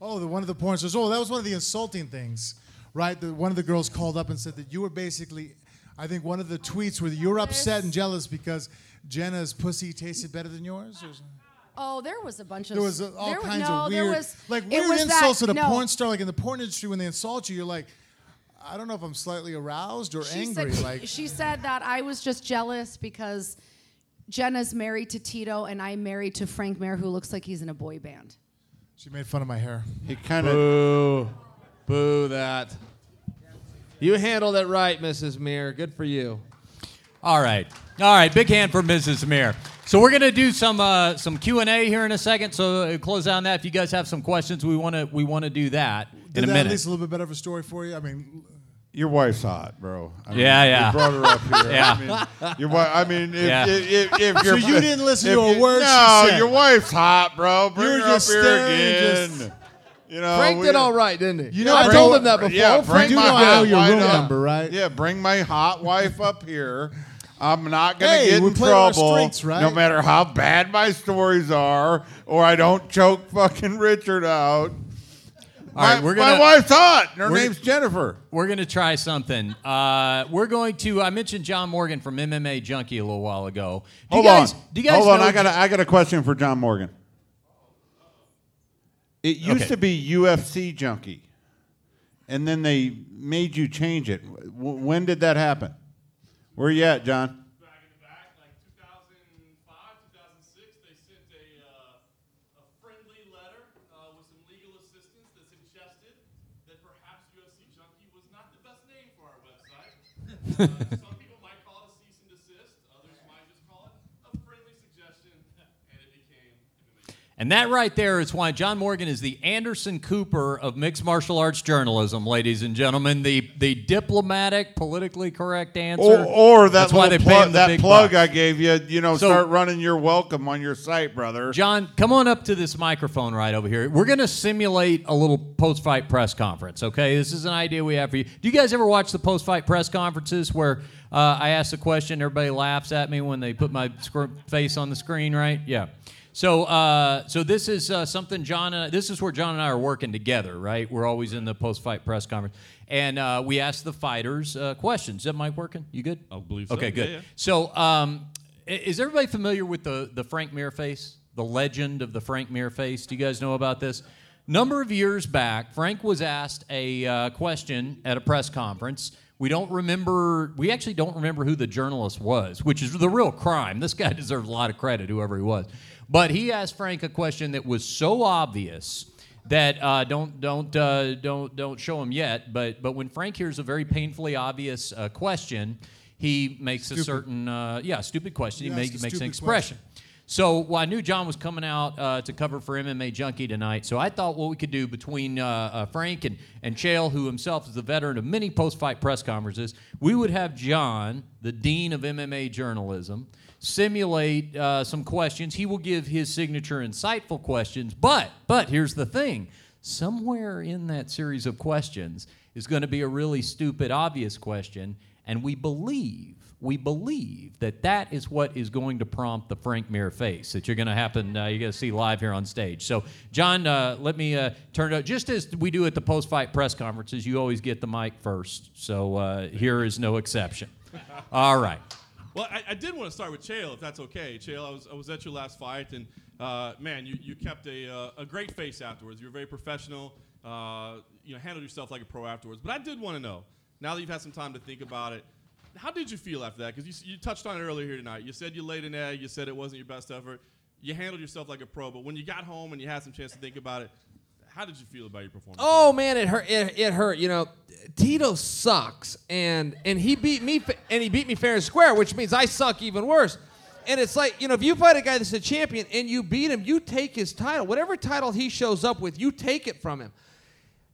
Oh, the one of the porn stars. Oh, that was one of the insulting things, right? The, one of the girls called up and said that you were basically, I think one of the tweets where you were upset and jealous because Jenna's pussy tasted better than yours. Or something. Oh, there was a bunch of. There was uh, all there, kinds no, of there weird, was, like it weird was insults that, at a no. porn star. Like in the porn industry, when they insult you, you're like, I don't know if I'm slightly aroused or She angry. said, like, she said that I was just jealous because Jenna's married to Tito and I'm married to Frank Mir, who looks like he's in a boy band. she made fun of my hair. He kind of. Boo. Boo that. You handled it right, Mrs. Mir. Good for you. All right, all right. Big hand for Mrs. Mir. So we're gonna do some uh, some Q and A here in a second. So uh, close down that. If you guys have some questions, we want to we want to do that Did in a that minute. at least a little bit better of a story for you? I mean, Your wife's hot, bro. I mean, Yeah, yeah. You brought her up here. Yeah. I mean, your wife. I mean, if, Yeah. if, if, if So your- you didn't listen to a you- word she No, said. your wife's hot, bro. Bring You were her just up here staring, again. just- you know, Frank we- did all right, didn't he? You know, I bring- told him that before. Yeah, Frank bring You my know I know hot your wife room up. number, right? Yeah, bring my hot wife up here. I'm not gonna Hey, get in trouble, strengths, right? no matter how bad my stories are, or I don't choke fucking Richard out. All right, my, we're gonna- my wife's hot. and Her name's Jennifer. We're going to try something. Uh, we're going to. I mentioned John Morgan from MMA Junkie a little while ago. Do Hold you guys, on. Do you guys Hold on. I got a, I got a question for John Morgan. It used Okay. to be UFC junkie, and then they made you change it. W- when did that happen? Where you at, John? back in the back, like 2005, 2006, they sent a, uh, a friendly letter uh, with some legal assistance that suggested that perhaps UFC Junkie was not the best name for our website. Uh, some people might call it a cease and desist, others might just call it a friendly suggestion, and it became MMA. And that right there is why John Morgan is the Anderson Cooper of mixed martial arts journalism, ladies and gentlemen. The the diplomatic, politically correct answer. Or, or that That's why they plug, that plug. I gave you. You know, So- start running your welcome on your site, brother. John, come on up to this microphone right over here. We're going to simulate a little post fight press conference, okay? This is an idea we have for you. Do you guys ever watch the post fight press conferences where uh, I ask a question, everybody laughs at me when they put my face on the screen, right? Yeah. So, uh, so this is uh, something John. And, this is where John and I are working together, right? We're always in the post-fight press conference, and uh, we ask the fighters uh, questions. Is that mic working? You good? I believe so. Okay, good. Yeah, yeah. So, um, is everybody familiar with the the Frank Mir face, the legend of the Frank Mir face? Do you guys know about this? Number of years back, Frank was asked a uh, question at a press conference. We don't remember. We actually don't remember who the journalist was, which is the real crime. This guy deserves a lot of credit, whoever he was. But he asked Frank a question that was so obvious that uh, don't don't uh, don't don't show him yet. But but when Frank hears a very painfully obvious uh, question, he makes a certain uh, yeah stupid question. You he ask make, makes an stupid expression. So well, I knew John was coming out uh, to cover for MMA Junkie tonight. So I thought what we could do between uh, Frank and, and Chael, who himself is the veteran of many post fight press conferences, we would have John, the dean of MMA journalism, simulate uh, some questions. He will give his signature insightful questions. But but here's the thing: somewhere in that series of questions is going to be a really stupid, obvious question, and we believe we believe that that is what is going to prompt the Frank Mir face that you're going to happen. Uh, you're going to see live here on stage. So, John, uh, let me uh, turn it. up. Just as we do at the post-fight press conferences, you always get the mic first. So uh, here is no exception. All right. Well, I, I did want to start with Chael, if that's okay. Chael, I was, I was at your last fight, and uh, man, you, you kept a, uh, a great face afterwards. You were very professional. Uh, you know, handled yourself like a pro afterwards. But I did want to know, now that you've had some time to think about it, how did you feel after that? Because you, you touched on it earlier here tonight. You said you laid an egg. You said it wasn't your best effort. You handled yourself like a pro. But when you got home and you had some chance to think about it, how did you feel about your performance? Oh man, it hurt. It, it hurt. You know, Tito sucks, and and he beat me, and he beat me fair and square, which means I suck even worse. And it's like you know, if you fight a guy that's a champion and you beat him, you take his title. Whatever title he shows up with, you take it from him.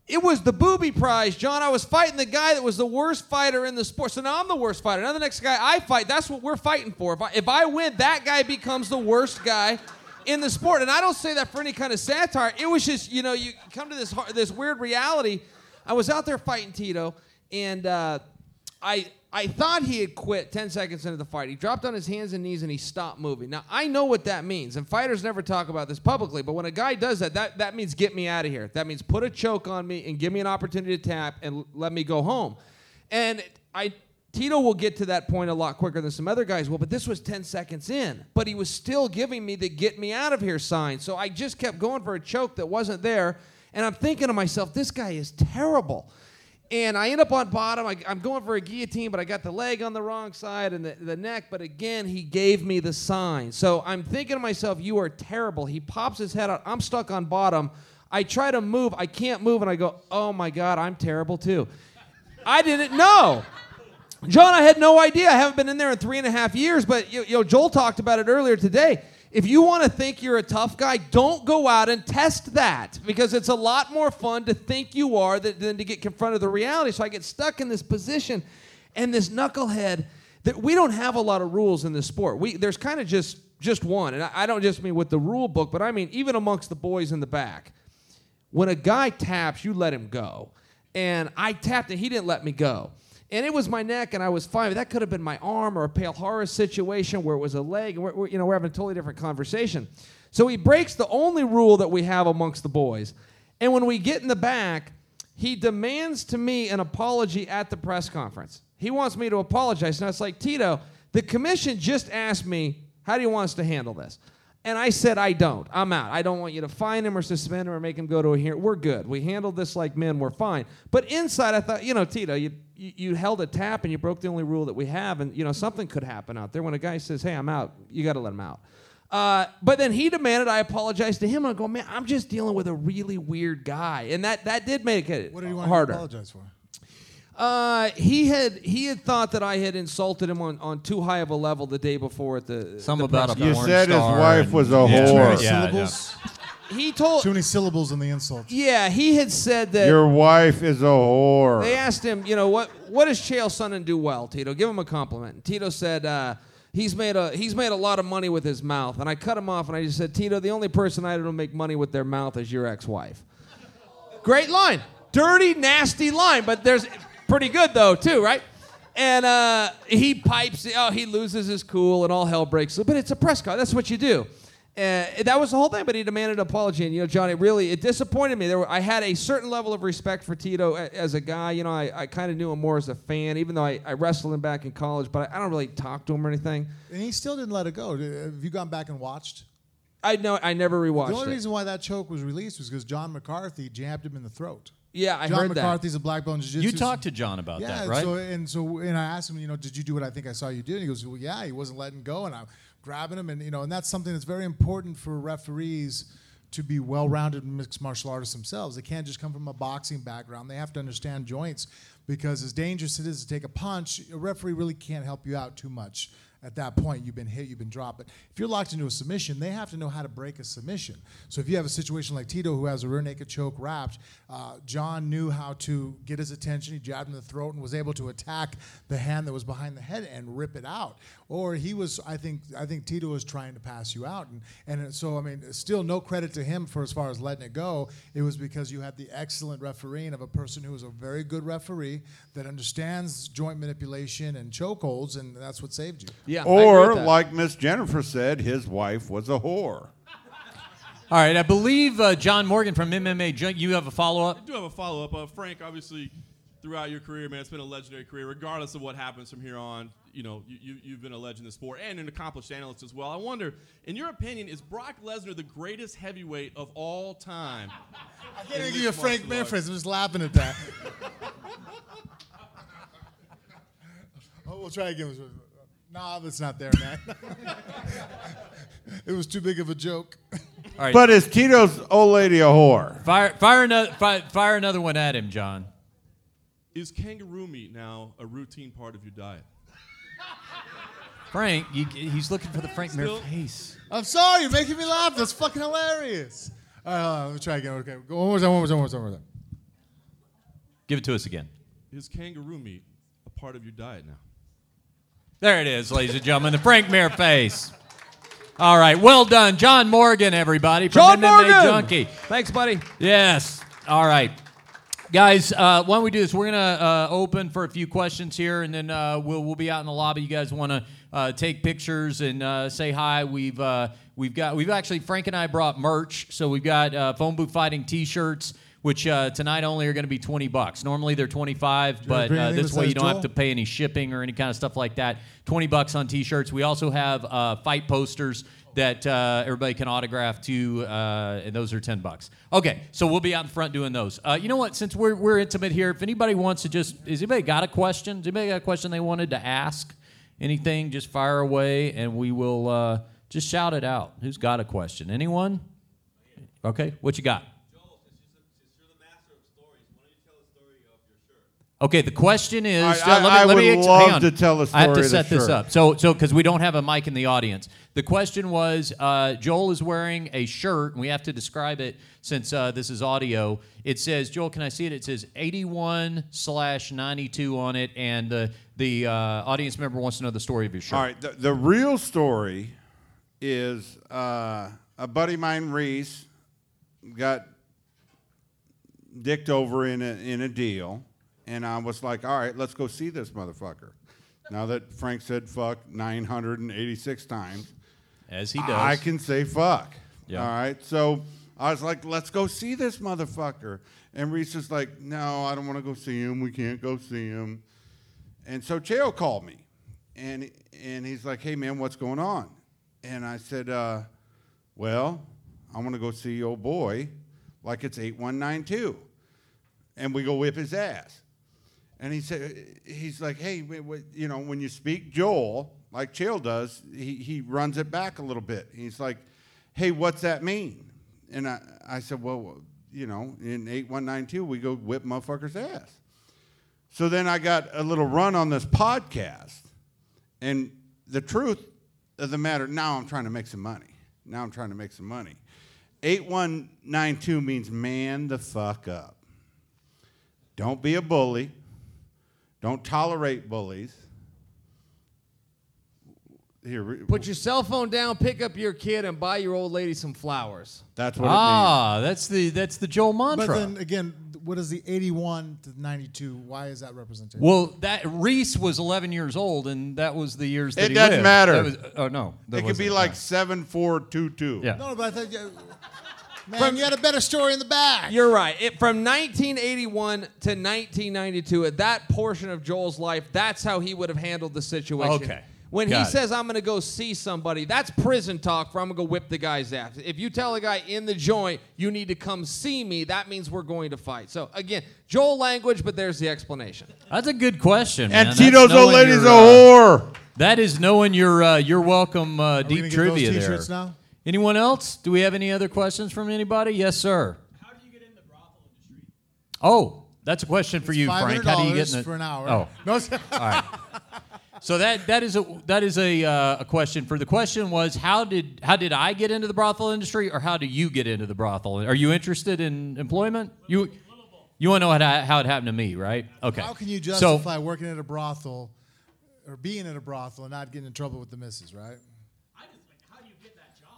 It was the booby prize, John. I was fighting the guy that was the worst fighter in the sport. So now I'm the worst fighter. Now the next guy I fight, that's what we're fighting for. If I, if I win, that guy becomes the worst guy in the sport. And I don't say that for any kind of satire. It was just, you know, you come to this this weird reality. I was out there fighting Tito, and uh, I I thought he had quit 10 seconds into the fight. He dropped on his hands and knees and he stopped moving. Now, I know what that means, and fighters never talk about this publicly, but when a guy does that, that, that means get me out of here. That means put a choke on me and give me an opportunity to tap and let me go home. And I Tito will get to that point a lot quicker than some other guys will, but this was 10 seconds in. But he was still giving me the get me out of here sign. So I just kept going for a choke that wasn't there. And I'm thinking to myself, this guy is terrible. And I end up on bottom. I, I'm going for a guillotine, but I got the leg on the wrong side and the, the neck. But again, he gave me the sign. So I'm thinking to myself, you are terrible. He pops his head out. I'm stuck on bottom. I try to move. I can't move. And I go, oh my God, I'm terrible too. I didn't know. John, I had no idea. I haven't been in there in three and a half years, but you, you know, Joel talked about it earlier today. If you want to think you're a tough guy, don't go out and test that because it's a lot more fun to think you are than, than to get confronted with the reality. So I get stuck in this position, and this knucklehead. That we don't have a lot of rules in this sport. We there's kind of just just one, and I, I don't just mean with the rule book, but I mean even amongst the boys in the back when a guy taps, you let him go. And I tapped and he didn't let me go. And it was my neck, and I was fine. That could have been my arm or a Palhares situation where it was a leg. We're, we're- you know, we're having a totally different conversation. So he breaks the only rule that we have amongst the boys. And when we get in the back, he demands to me an apology at the press conference. He wants me to apologize. And I was like, Tito, the commission just asked me, how do you want us to handle this? And I said, I don't. I'm out. I don't want you to fine him or suspend him or make him go to a hearing. We're good. We handled this like men. We're fine. But inside, I thought, you know, Tito, you, you, you held a tap and you broke the only rule that we have. And, you know, something could happen out there. When a guy says, hey, I'm out, you got to let him out. Uh, but then he demanded I apologize to him. I go, man, I'm just dealing with a really weird guy. And that, that did make it What did you want harder. to apologize for? Uh, he had he had thought that I had insulted him on, on too high of a level the day before at the Some the about press a You porn said his star wife and- was a Yeah. whore. Too Yeah, yeah. syllables. He told Too many syllables in the insult. yeah he had said that Your wife is a whore. they asked him you know what what does Chael Sonnen do well Tito give him a compliment and Tito said uh, he's made a he's made a lot of money with his mouth and I cut him off and I just said Tito the only person I don't make money with their mouth is your ex-wife great line dirty nasty line but there's pretty good though too right and uh, he pipes oh he loses his cool and all hell breaks loose but it's a press car that's what you do uh, that was the whole thing, but he demanded an apology. And you know, Johnny, really, it disappointed me. There, were, I had a certain level of respect for Tito a- as a guy. You know, I, I kind of knew him more as a fan, even though I, I wrestled him back in college. But I, I don't really talk to him or anything. And he still didn't let it go. Have you gone back and watched? I know I never rewatched it. the only it. reason why that choke was released was because John McCarthy jabbed him in the throat. Yeah, I John heard that. McCarthy's a black belt jiu-jitsu. You talked to John about yeah, that, right? So and so and I asked him, you know, did you do what I think I saw you do? And he goes, well, yeah. He wasn't letting go, and I'm grabbing him, and you know, and that's something that's very important for referees to be well-rounded mixed martial artists themselves. They can't just come from a boxing background. They have to understand joints because as dangerous as it is to take a punch, a referee really can't help you out too much. At that point, you've been hit, you've been dropped. But if you're locked into a submission, they have to know how to break a submission. So if you have a situation like Tito, who has a rear naked choke wrapped, uh, John knew how to get his attention. He jabbed him in the throat and was able to attack the hand that was behind the head and rip it out. Or he was, I think, I think Tito was trying to pass you out, and and so I mean, still no credit to him for as far as letting it go. It was because you had the excellent refereeing of a person who is a very good referee that understands joint manipulation and chokeholds, and that's what saved you. Yeah. I agree with Or, like Miss Jennifer said, his wife was a whore. All right, I believe uh, John Morgan from MMA You have a follow up. I do have a follow up. Uh, Frank, obviously, throughout your career, man, it's been a legendary career. Regardless of what happens from here on, you know, you, you, you've been a legend in the sport and an accomplished analyst as well. I wonder, in your opinion, is Brock Lesnar the greatest heavyweight of all time? I can't even give you a Frank Mir phrase. I'm just laughing at that. oh, we'll try again. Nah, that's not there, man. it was too big of a joke. All right, But is Tito's old lady a whore? fire, fire another, fire, fire another one at him, John. Is kangaroo meat now a routine part of your diet? Frank, you, he's looking for the Frank Mir face. I'm sorry, you're making me laugh. That's fucking hilarious. All right, hold on, let me try again. Okay, go one more time, one more time, one more time, one more time. Give it to us again. Is kangaroo meat a part of your diet now? There it is, ladies and gentlemen, the Frank Mir face. All right, well done, John Morgan, everybody from John MMA Morgan! Junkie. Thanks, buddy. Yes. All right. Guys, uh, why don't we do this? We're gonna uh, open for a few questions here, and then uh, we'll we'll be out in the lobby. You guys want to uh, take pictures and uh, say hi? We've uh, we've got we've actually Frank and I brought merch, so we've got uh, phone booth fighting T-shirts, which uh, tonight only are going to be twenty bucks. Normally they're twenty five, but uh, this way you don't have to pay any shipping or any kind of stuff like that. Twenty bucks on T-shirts. We also have uh, fight posters that uh, everybody can autograph too, uh, and those are 10 bucks. Okay, so we'll be out in front doing those. Uh, you know what? Since we're, we're intimate here, if anybody wants to just, is anybody got a question? Does anybody got a question they wanted to ask? Anything, just fire away and we will uh, just shout it out. Who's got a question? Anyone? Okay, what you got? Joel, okay, the question is. I- uh, let me, I let me would ex- love on. to tell the I have to set this shirt. up. So, so because we don't have a mic in the audience, the question was: uh, Joel is wearing a shirt, and we have to describe it since uh, this is audio. It says, Joel, can I see it? It says 81 slash 92 on it, and the the uh, audience member wants to know the story of your shirt. All right. The, the real story is uh, a buddy of mine, Reese, got dicked over in a, in a deal. And I was like, all right, let's go see this motherfucker. Now that Frank said fuck 986 times, As he does. I can say fuck. Yeah. All right. So I was like, let's go see this motherfucker. And Reese is like, no, I don't want to go see him. We can't go see him. And so Chael called me. And, and he's like, hey, man, what's going on? And I said, uh, well, I want to go see old boy like it's 8192. And we go whip his ass. And he said, he's like, hey, you know, when you speak Joel, like Chael does, he, he runs it back a little bit. He's like, hey, what's that mean? And I, I said, well, you know, in 8192, we go whip motherfuckers' ass. So then I got a little run on this podcast. And the truth of the matter, now I'm trying to make some money. Now I'm trying to make some money. 8192 means man the fuck up. Don't be a bully. Don't tolerate bullies. Here, Put your cell phone down, pick up your kid, and buy your old lady some flowers. that's what it Ah, that's the that's the Joel mantra. But then again, what is the 81 to 92? Why is that representation? well, that Reese was 11 years old, and that was the years that It he doesn't lived. matter. That was- oh no, that It could be like 7422. Yeah. no, but I thought, you, man, you had a better story in the back. You're right. It, from 1981 to 1992, at that portion of Joel's life, that's how he would have handled the situation. Okay. When Got he it. says, I'm going to go see somebody, that's prison talk for I'm going to go whip the guy's ass. If you tell a guy in the joint, you need to come see me, that means we're going to fight. So, again, Joel language, but there's the explanation. That's a good question. man. And That's Tito's old knowing lady's a your, uh, whore. That is knowing your uh, your welcome uh, deep gonna get trivia those there. T-shirts now? Anyone else? Do we have any other questions from anybody? Yes, sir. How do you get in the brothel industry? Oh, that's a question for you, Frank. How do you get in the, for an hour. Oh, No, all right. So that that is a that is a uh, a question for the question was how did how did I get into the brothel industry or how do you get into the brothel? Are you interested in employment? You you want to know how, how it happened to me, right? Okay. How can you So- justify working at a brothel or being at a brothel and not getting in trouble with the missus, right?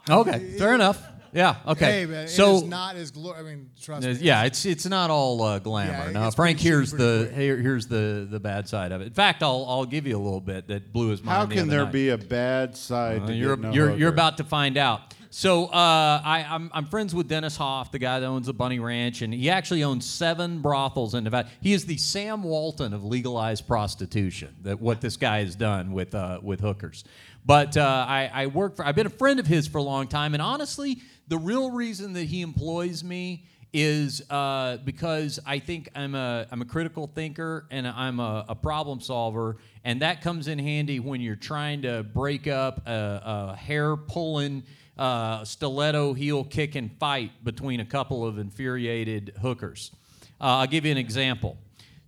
Okay, fair enough. Yeah. Okay. Hey, man, so it is not as glor- I mean, trust me. Yeah, it's it's not all uh, glamour. Yeah, no, Frank, here's the here, here's the the bad side of it. In fact, I'll I'll give you a little bit that blew his mind. How the can other there night. be a bad side Uh, to you're getting a you're you're about to find out. So uh, I, I'm I'm friends with Dennis Hof, the guy that owns the Bunny Ranch, and he actually owns seven brothels in Nevada. He is the Sam Walton of legalized prostitution. That what this guy has done with uh, with hookers. But uh, I, I work for. I've been a friend of his for a long time, and honestly, the real reason that he employs me is uh, because I think I'm a I'm a critical thinker and I'm a, a problem solver, and that comes in handy when you're trying to break up a, a hair pulling, uh, stiletto heel kicking fight between a couple of infuriated hookers. Uh, I'll give you an example.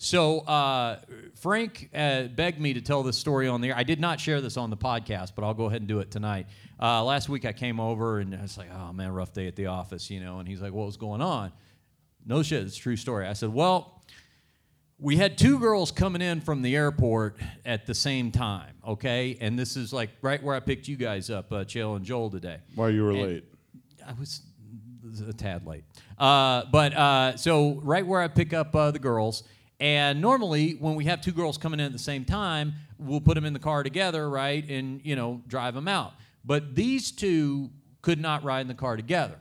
So uh, Frank uh, begged me to tell this story on the air. I did not share this on the podcast, but I'll go ahead and do it tonight. Uh, last week I came over and I was like, "Oh man, rough day at the office," you know. And he's like, "What was going on?" No shit, it's a true story. I said, "Well, we had two girls coming in from the airport at the same time, okay? And this is like right where I picked you guys up, uh, Chael and Joel today. Why you were And- late? I was a tad late. Uh, but uh, so right where I pick up uh, the girls, and normally when we have two girls coming in at the same time, we'll put them in the car together, right, and you know drive them out. But these two could not ride in the car together.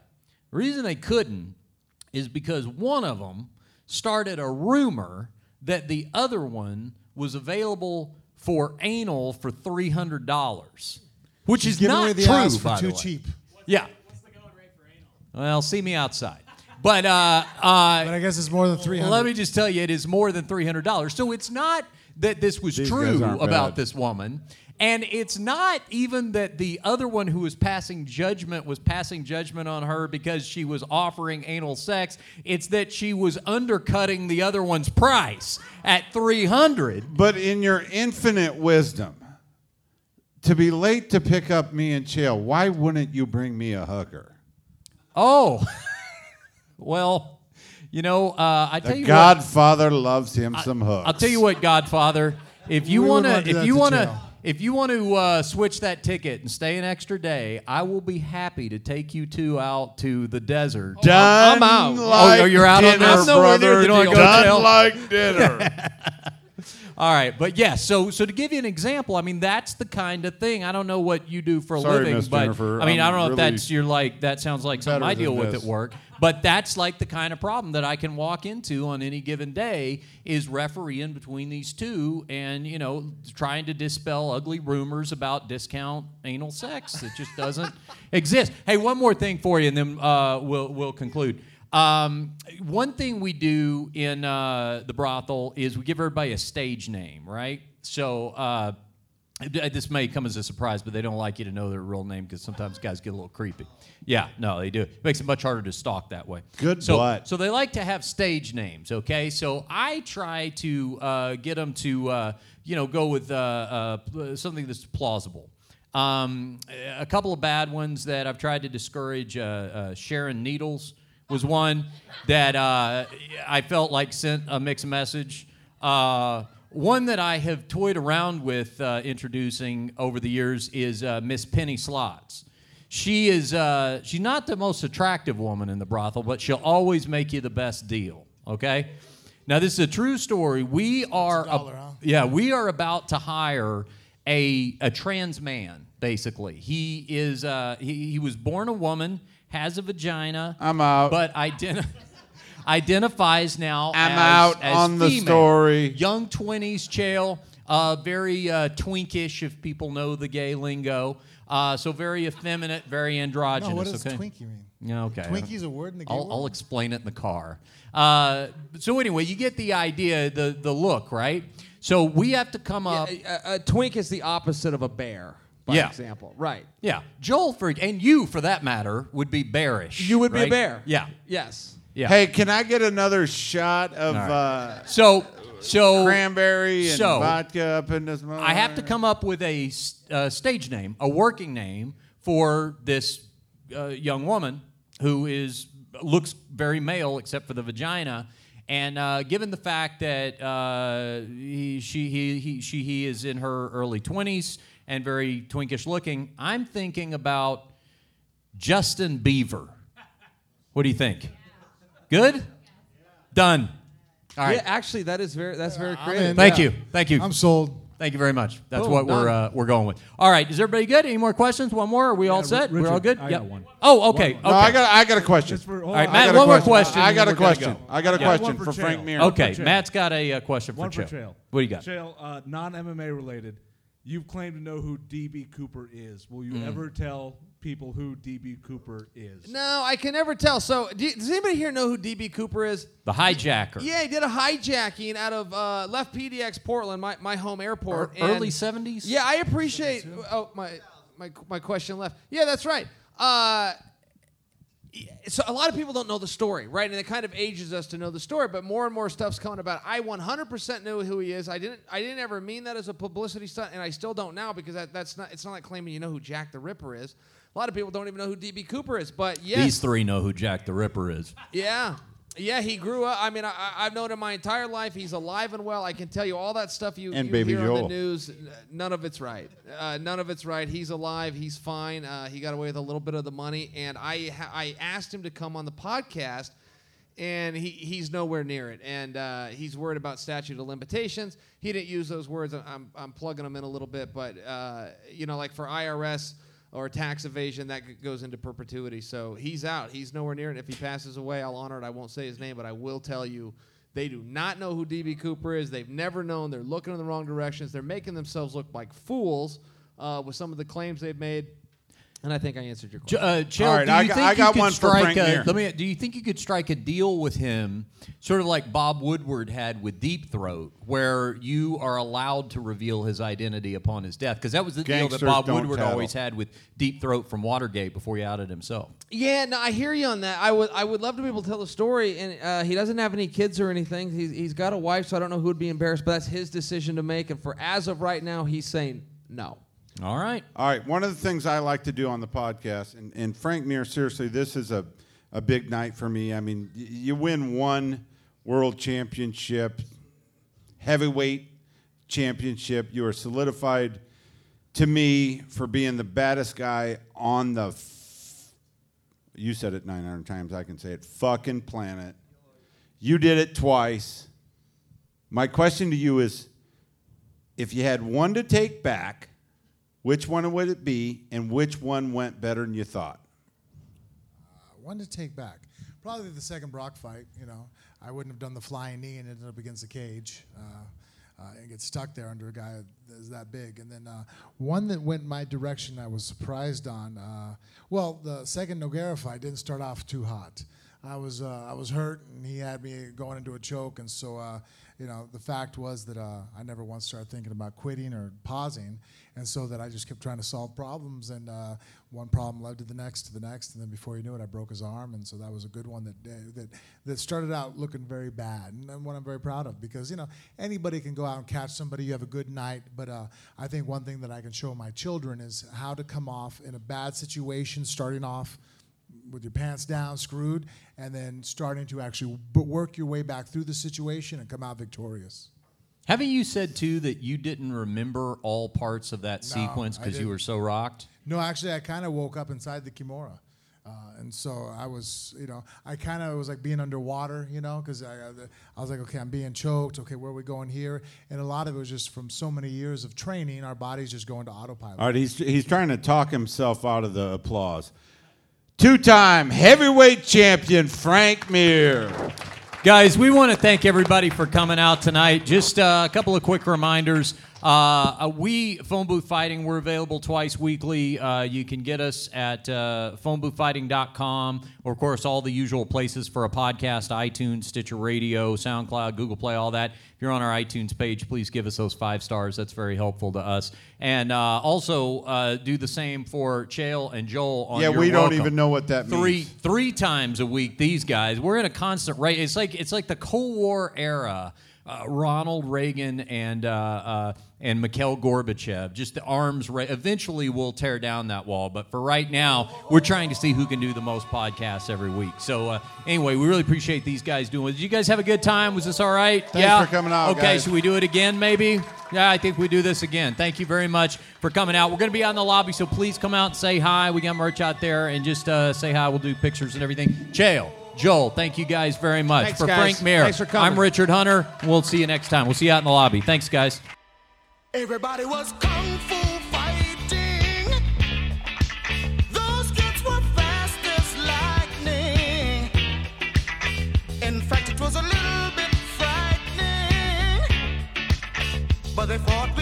The reason they couldn't is because one of them started a rumor that the other one was available for anal for three hundred dollars, which She's is not away the true. ass for by the too way. cheap. Yeah. Well, see me outside. But uh, uh, But I guess it's more than 300. let me just tell you, it is more than three hundred dollars. So it's not that this was These true about bad. this woman, and it's not even that the other one who was passing judgment was passing judgment on her because she was offering anal sex. It's that she was undercutting the other one's price at three hundred. But in your infinite wisdom, to be late to pick up me and Chael, why wouldn't you bring me a hooker? Oh, well, you know, uh, I tell The you what. Godfather loves him some hooks. I'll tell you what, Godfather. If you We want to, if you to want to, jail. if you want to uh, switch that ticket and stay an extra day, I will be happy to take you two out to the desert. Done I'm out. like Oh, you're out on dinner, this? I'm nowhere near brother. the deal. Done Go, Chael. like dinner. All right, but yes. so so to give you an example, I mean that's the kind of thing. I don't know what you do for a Sorry, living, Miss but Jennifer, I mean I I'm don't know if that's you're like that sounds like something I deal with this. at work. But that's like the kind of problem that I can walk into on any given day is refereeing between these two and you know trying to dispel ugly rumors about discount anal sex. It just doesn't exist. Hey, one more thing for you, and then uh, we'll we'll conclude. Um, one thing we do in uh, the brothel is we give everybody a stage name, right? So uh, this may come as a surprise, but they don't like you to know their real name because sometimes guys get a little creepy. Yeah, no, they do. It makes it much harder to stalk that way. Good so, butt. So they like to have stage names, okay? So I try to uh, get them to, uh, you know, go with uh, uh, something that's plausible. Um, a couple of bad ones that I've tried to discourage. Sharon Needles was one that uh, I felt like sent a mixed message. Uh, one that I have toyed around with uh, introducing over the years is uh, Miss Penny Slots. She is uh, she's not the most attractive woman in the brothel, but she'll always make you the best deal. Okay. Now this is a true story. We are dollar, huh? yeah we are about to hire a a trans man. Basically, he is uh, he, he was born a woman, has a vagina. I'm out. But identi- identifies now. I'm as, out as on the story. Young twenties, Chael. Uh, very uh, twinkish, if people know the gay lingo. Uh, so very effeminate, very androgynous. No, what does okay? Twinkie mean? Yeah, okay. Twinkie's a word in the gay I'll, world? I'll explain it in the car. Uh, so anyway, you get the idea, the the look, right? So we have to come up. A, a twink is the opposite of a bear. By Yeah. example. Right. Yeah, Joel for and you for that matter would be bearish. You would be a bear. Yeah, Yes. yeah. Hey, can I get another shot of All right. uh, so so cranberry and so, vodka up in this? Moment? I have to come up with a uh, stage name, a working name for this uh, young woman who is looks very male except for the vagina. And uh, given the fact that uh, he, she, he, he, she, he is in her early 20s and very twinkish looking, I'm thinking about Justin Beaver. What do you think? Good? Done. All right. Yeah, actually, that is very that's very I'm creative. in. Thank Yeah. you. Thank you. I'm sold. Thank you very much. That's Boom, what we're uh, we're going with. All right, is everybody good? Any more questions? One more? Are we all set? Ri- we're all good. I Yep. got one. Oh, okay. One Okay. No, I got I got a question. For, all right, I Matt. got a One more question. question. I got a then we're gonna question. go. I got a Yeah. question for for Frank Chael. Mir. Okay, Matt's got a uh, question for One for Chael. Chael. What do you got? Chael, uh, non-MMA related. You've claimed to know who DB Cooper is. Will you Mm. ever tell people who DB Cooper is? No, I can never tell. So, do you- does anybody here know who DB Cooper is? The hijacker. Yeah, he did a hijacking out of uh, left PDX Portland, my, my home airport. Er- early 70s? Yeah, I appreciate. Oh, my my my question left. Yeah, that's right. Uh, so a lot of people don't know the story, right? And it kind of ages us to know the story. But more and more stuff's coming about. I 100% knew who he is. I didn't. I didn't ever mean that as a publicity stunt, and I still don't now because that, that's not. It's not like claiming you know who Jack the Ripper is. A lot of people don't even know who DB Cooper is. But yes, These three know who Jack the Ripper is. yeah. Yeah, he grew up. I mean, I, I've known him my entire life. He's alive and well. I can tell you all that stuff you, And you Baby hear on the news. None of it's right. Uh, none of it's right. He's alive. He's fine. Uh, he got away with a little bit of the money. And I, I asked him to come on the podcast, and he, he's nowhere near it. And uh, he's worried about statute of limitations. He didn't use those words. I'm, I'm plugging them in a little bit. But, uh, you know, like for IRS or tax evasion, that goes into perpetuity. So he's out. He's nowhere near it. If he passes away, I'll honor it. I won't say his name, but I will tell you they do not know who DB Cooper is. They've never known. They're looking in the wrong directions. They're making themselves look like fools uh, with some of the claims they've made. And I think I answered your question. Uh, Chael, All right, do I you got- think I you got could one for strike Frank a, Mir. Let me. Do you think you could strike a deal with him, sort of like Bob Woodward had with Deep Throat, where you are allowed to reveal his identity upon his death? Because that was the deal that Gangsters Bob don't Woodward tattle. always had with Deep Throat from Watergate before he outed himself. Yeah, no, I hear you on that. I would, I would love to be able to tell the story. And uh, he doesn't have any kids or anything. He's, he's got a wife, so I don't know who would be embarrassed. But that's his decision to make. And for as of right now, he's saying no. All right. All right. One of the things I like to do on the podcast, and, and Frank Mir, seriously, this is a, a big night for me. I mean, y- you win one world championship, heavyweight championship. You are solidified to me for being the baddest guy on the. F- you said it 900 times. I can say it. Fucking planet. You did it twice. My question to you is if you had one to take back, which one would it be, and which one went better than you thought? One to take back. Probably the second Brock fight. You know, I wouldn't have done the flying knee and ended up against the cage. Uh, uh, and get stuck there under a guy that's that big. And then uh, one that went my direction, I was surprised on. Uh, well, the second Nogueira fight didn't start off too hot. I was uh, I was hurt, and he had me going into a choke, and so uh, you know the fact was that uh, I never once started thinking about quitting or pausing, and so that I just kept trying to solve problems, and uh, one problem led to the next, to the next, and then before you knew it, I broke his arm, and so that was a good one that uh, that that started out looking very bad, and one I'm very proud of because you know anybody can go out and catch somebody, you have a good night, but uh, I think one thing that I can show my children is how to come off in a bad situation, starting off with your pants down, screwed, and then starting to actually b- work your way back through the situation and come out victorious. Haven't you said too that you didn't remember all parts of that No, sequence because you were so rocked? No, actually, I kind of woke up inside the Kimura. Uh, and so I was, you know, I kind of was like being underwater, you know, because I, uh, I was like, okay, I'm being choked. Okay, where are we going here? And a lot of it was just from so many years of training, our bodies just going to autopilot. All right, he's, he's trying to talk himself out of the applause. Two time heavyweight champion Frank Mir. Guys, we want to thank everybody for coming out tonight. Just uh, a couple of quick reminders. Uh, uh, we phone booth fighting. We're available twice weekly. Uh, you can get us at uh, phoneboothfighting.com, or of course all the usual places for a podcast: iTunes, Stitcher Radio, SoundCloud, Google Play, all that. If you're on our iTunes page, please give us those five stars. That's very helpful to us. And uh, also uh, do the same for Chael and Joel. On Yeah, we don't even know what that three, means. Three times a week. These guys, we're in a constant race. It's like it's like the Cold War era. Uh, Ronald Reagan and uh, uh, and Mikhail Gorbachev, just the arms race. Eventually, we'll tear down that wall, but for right now, we're trying to see who can do the most podcasts every week. So, uh, anyway, we really appreciate these guys doing. it. Did you guys have a good time? Was this all right? Thanks yeah. for coming out, Okay, guys. should we do it again? Maybe. Yeah, I think we do this again. Thank you very much for coming out. We're going to be out in the lobby, so please come out and say hi. We got merch out there, and just uh, say hi. We'll do pictures and everything. Chael, Joel, thank you guys very much. Thanks, for guys. Frank Mir, Thanks for coming. I'm Richard Hunter. We'll see you next time. We'll see you out in the lobby. Thanks, guys. Everybody was kung fu fighting. Those kids were fast as lightning. In fact, it was a little bit frightening. But they fought with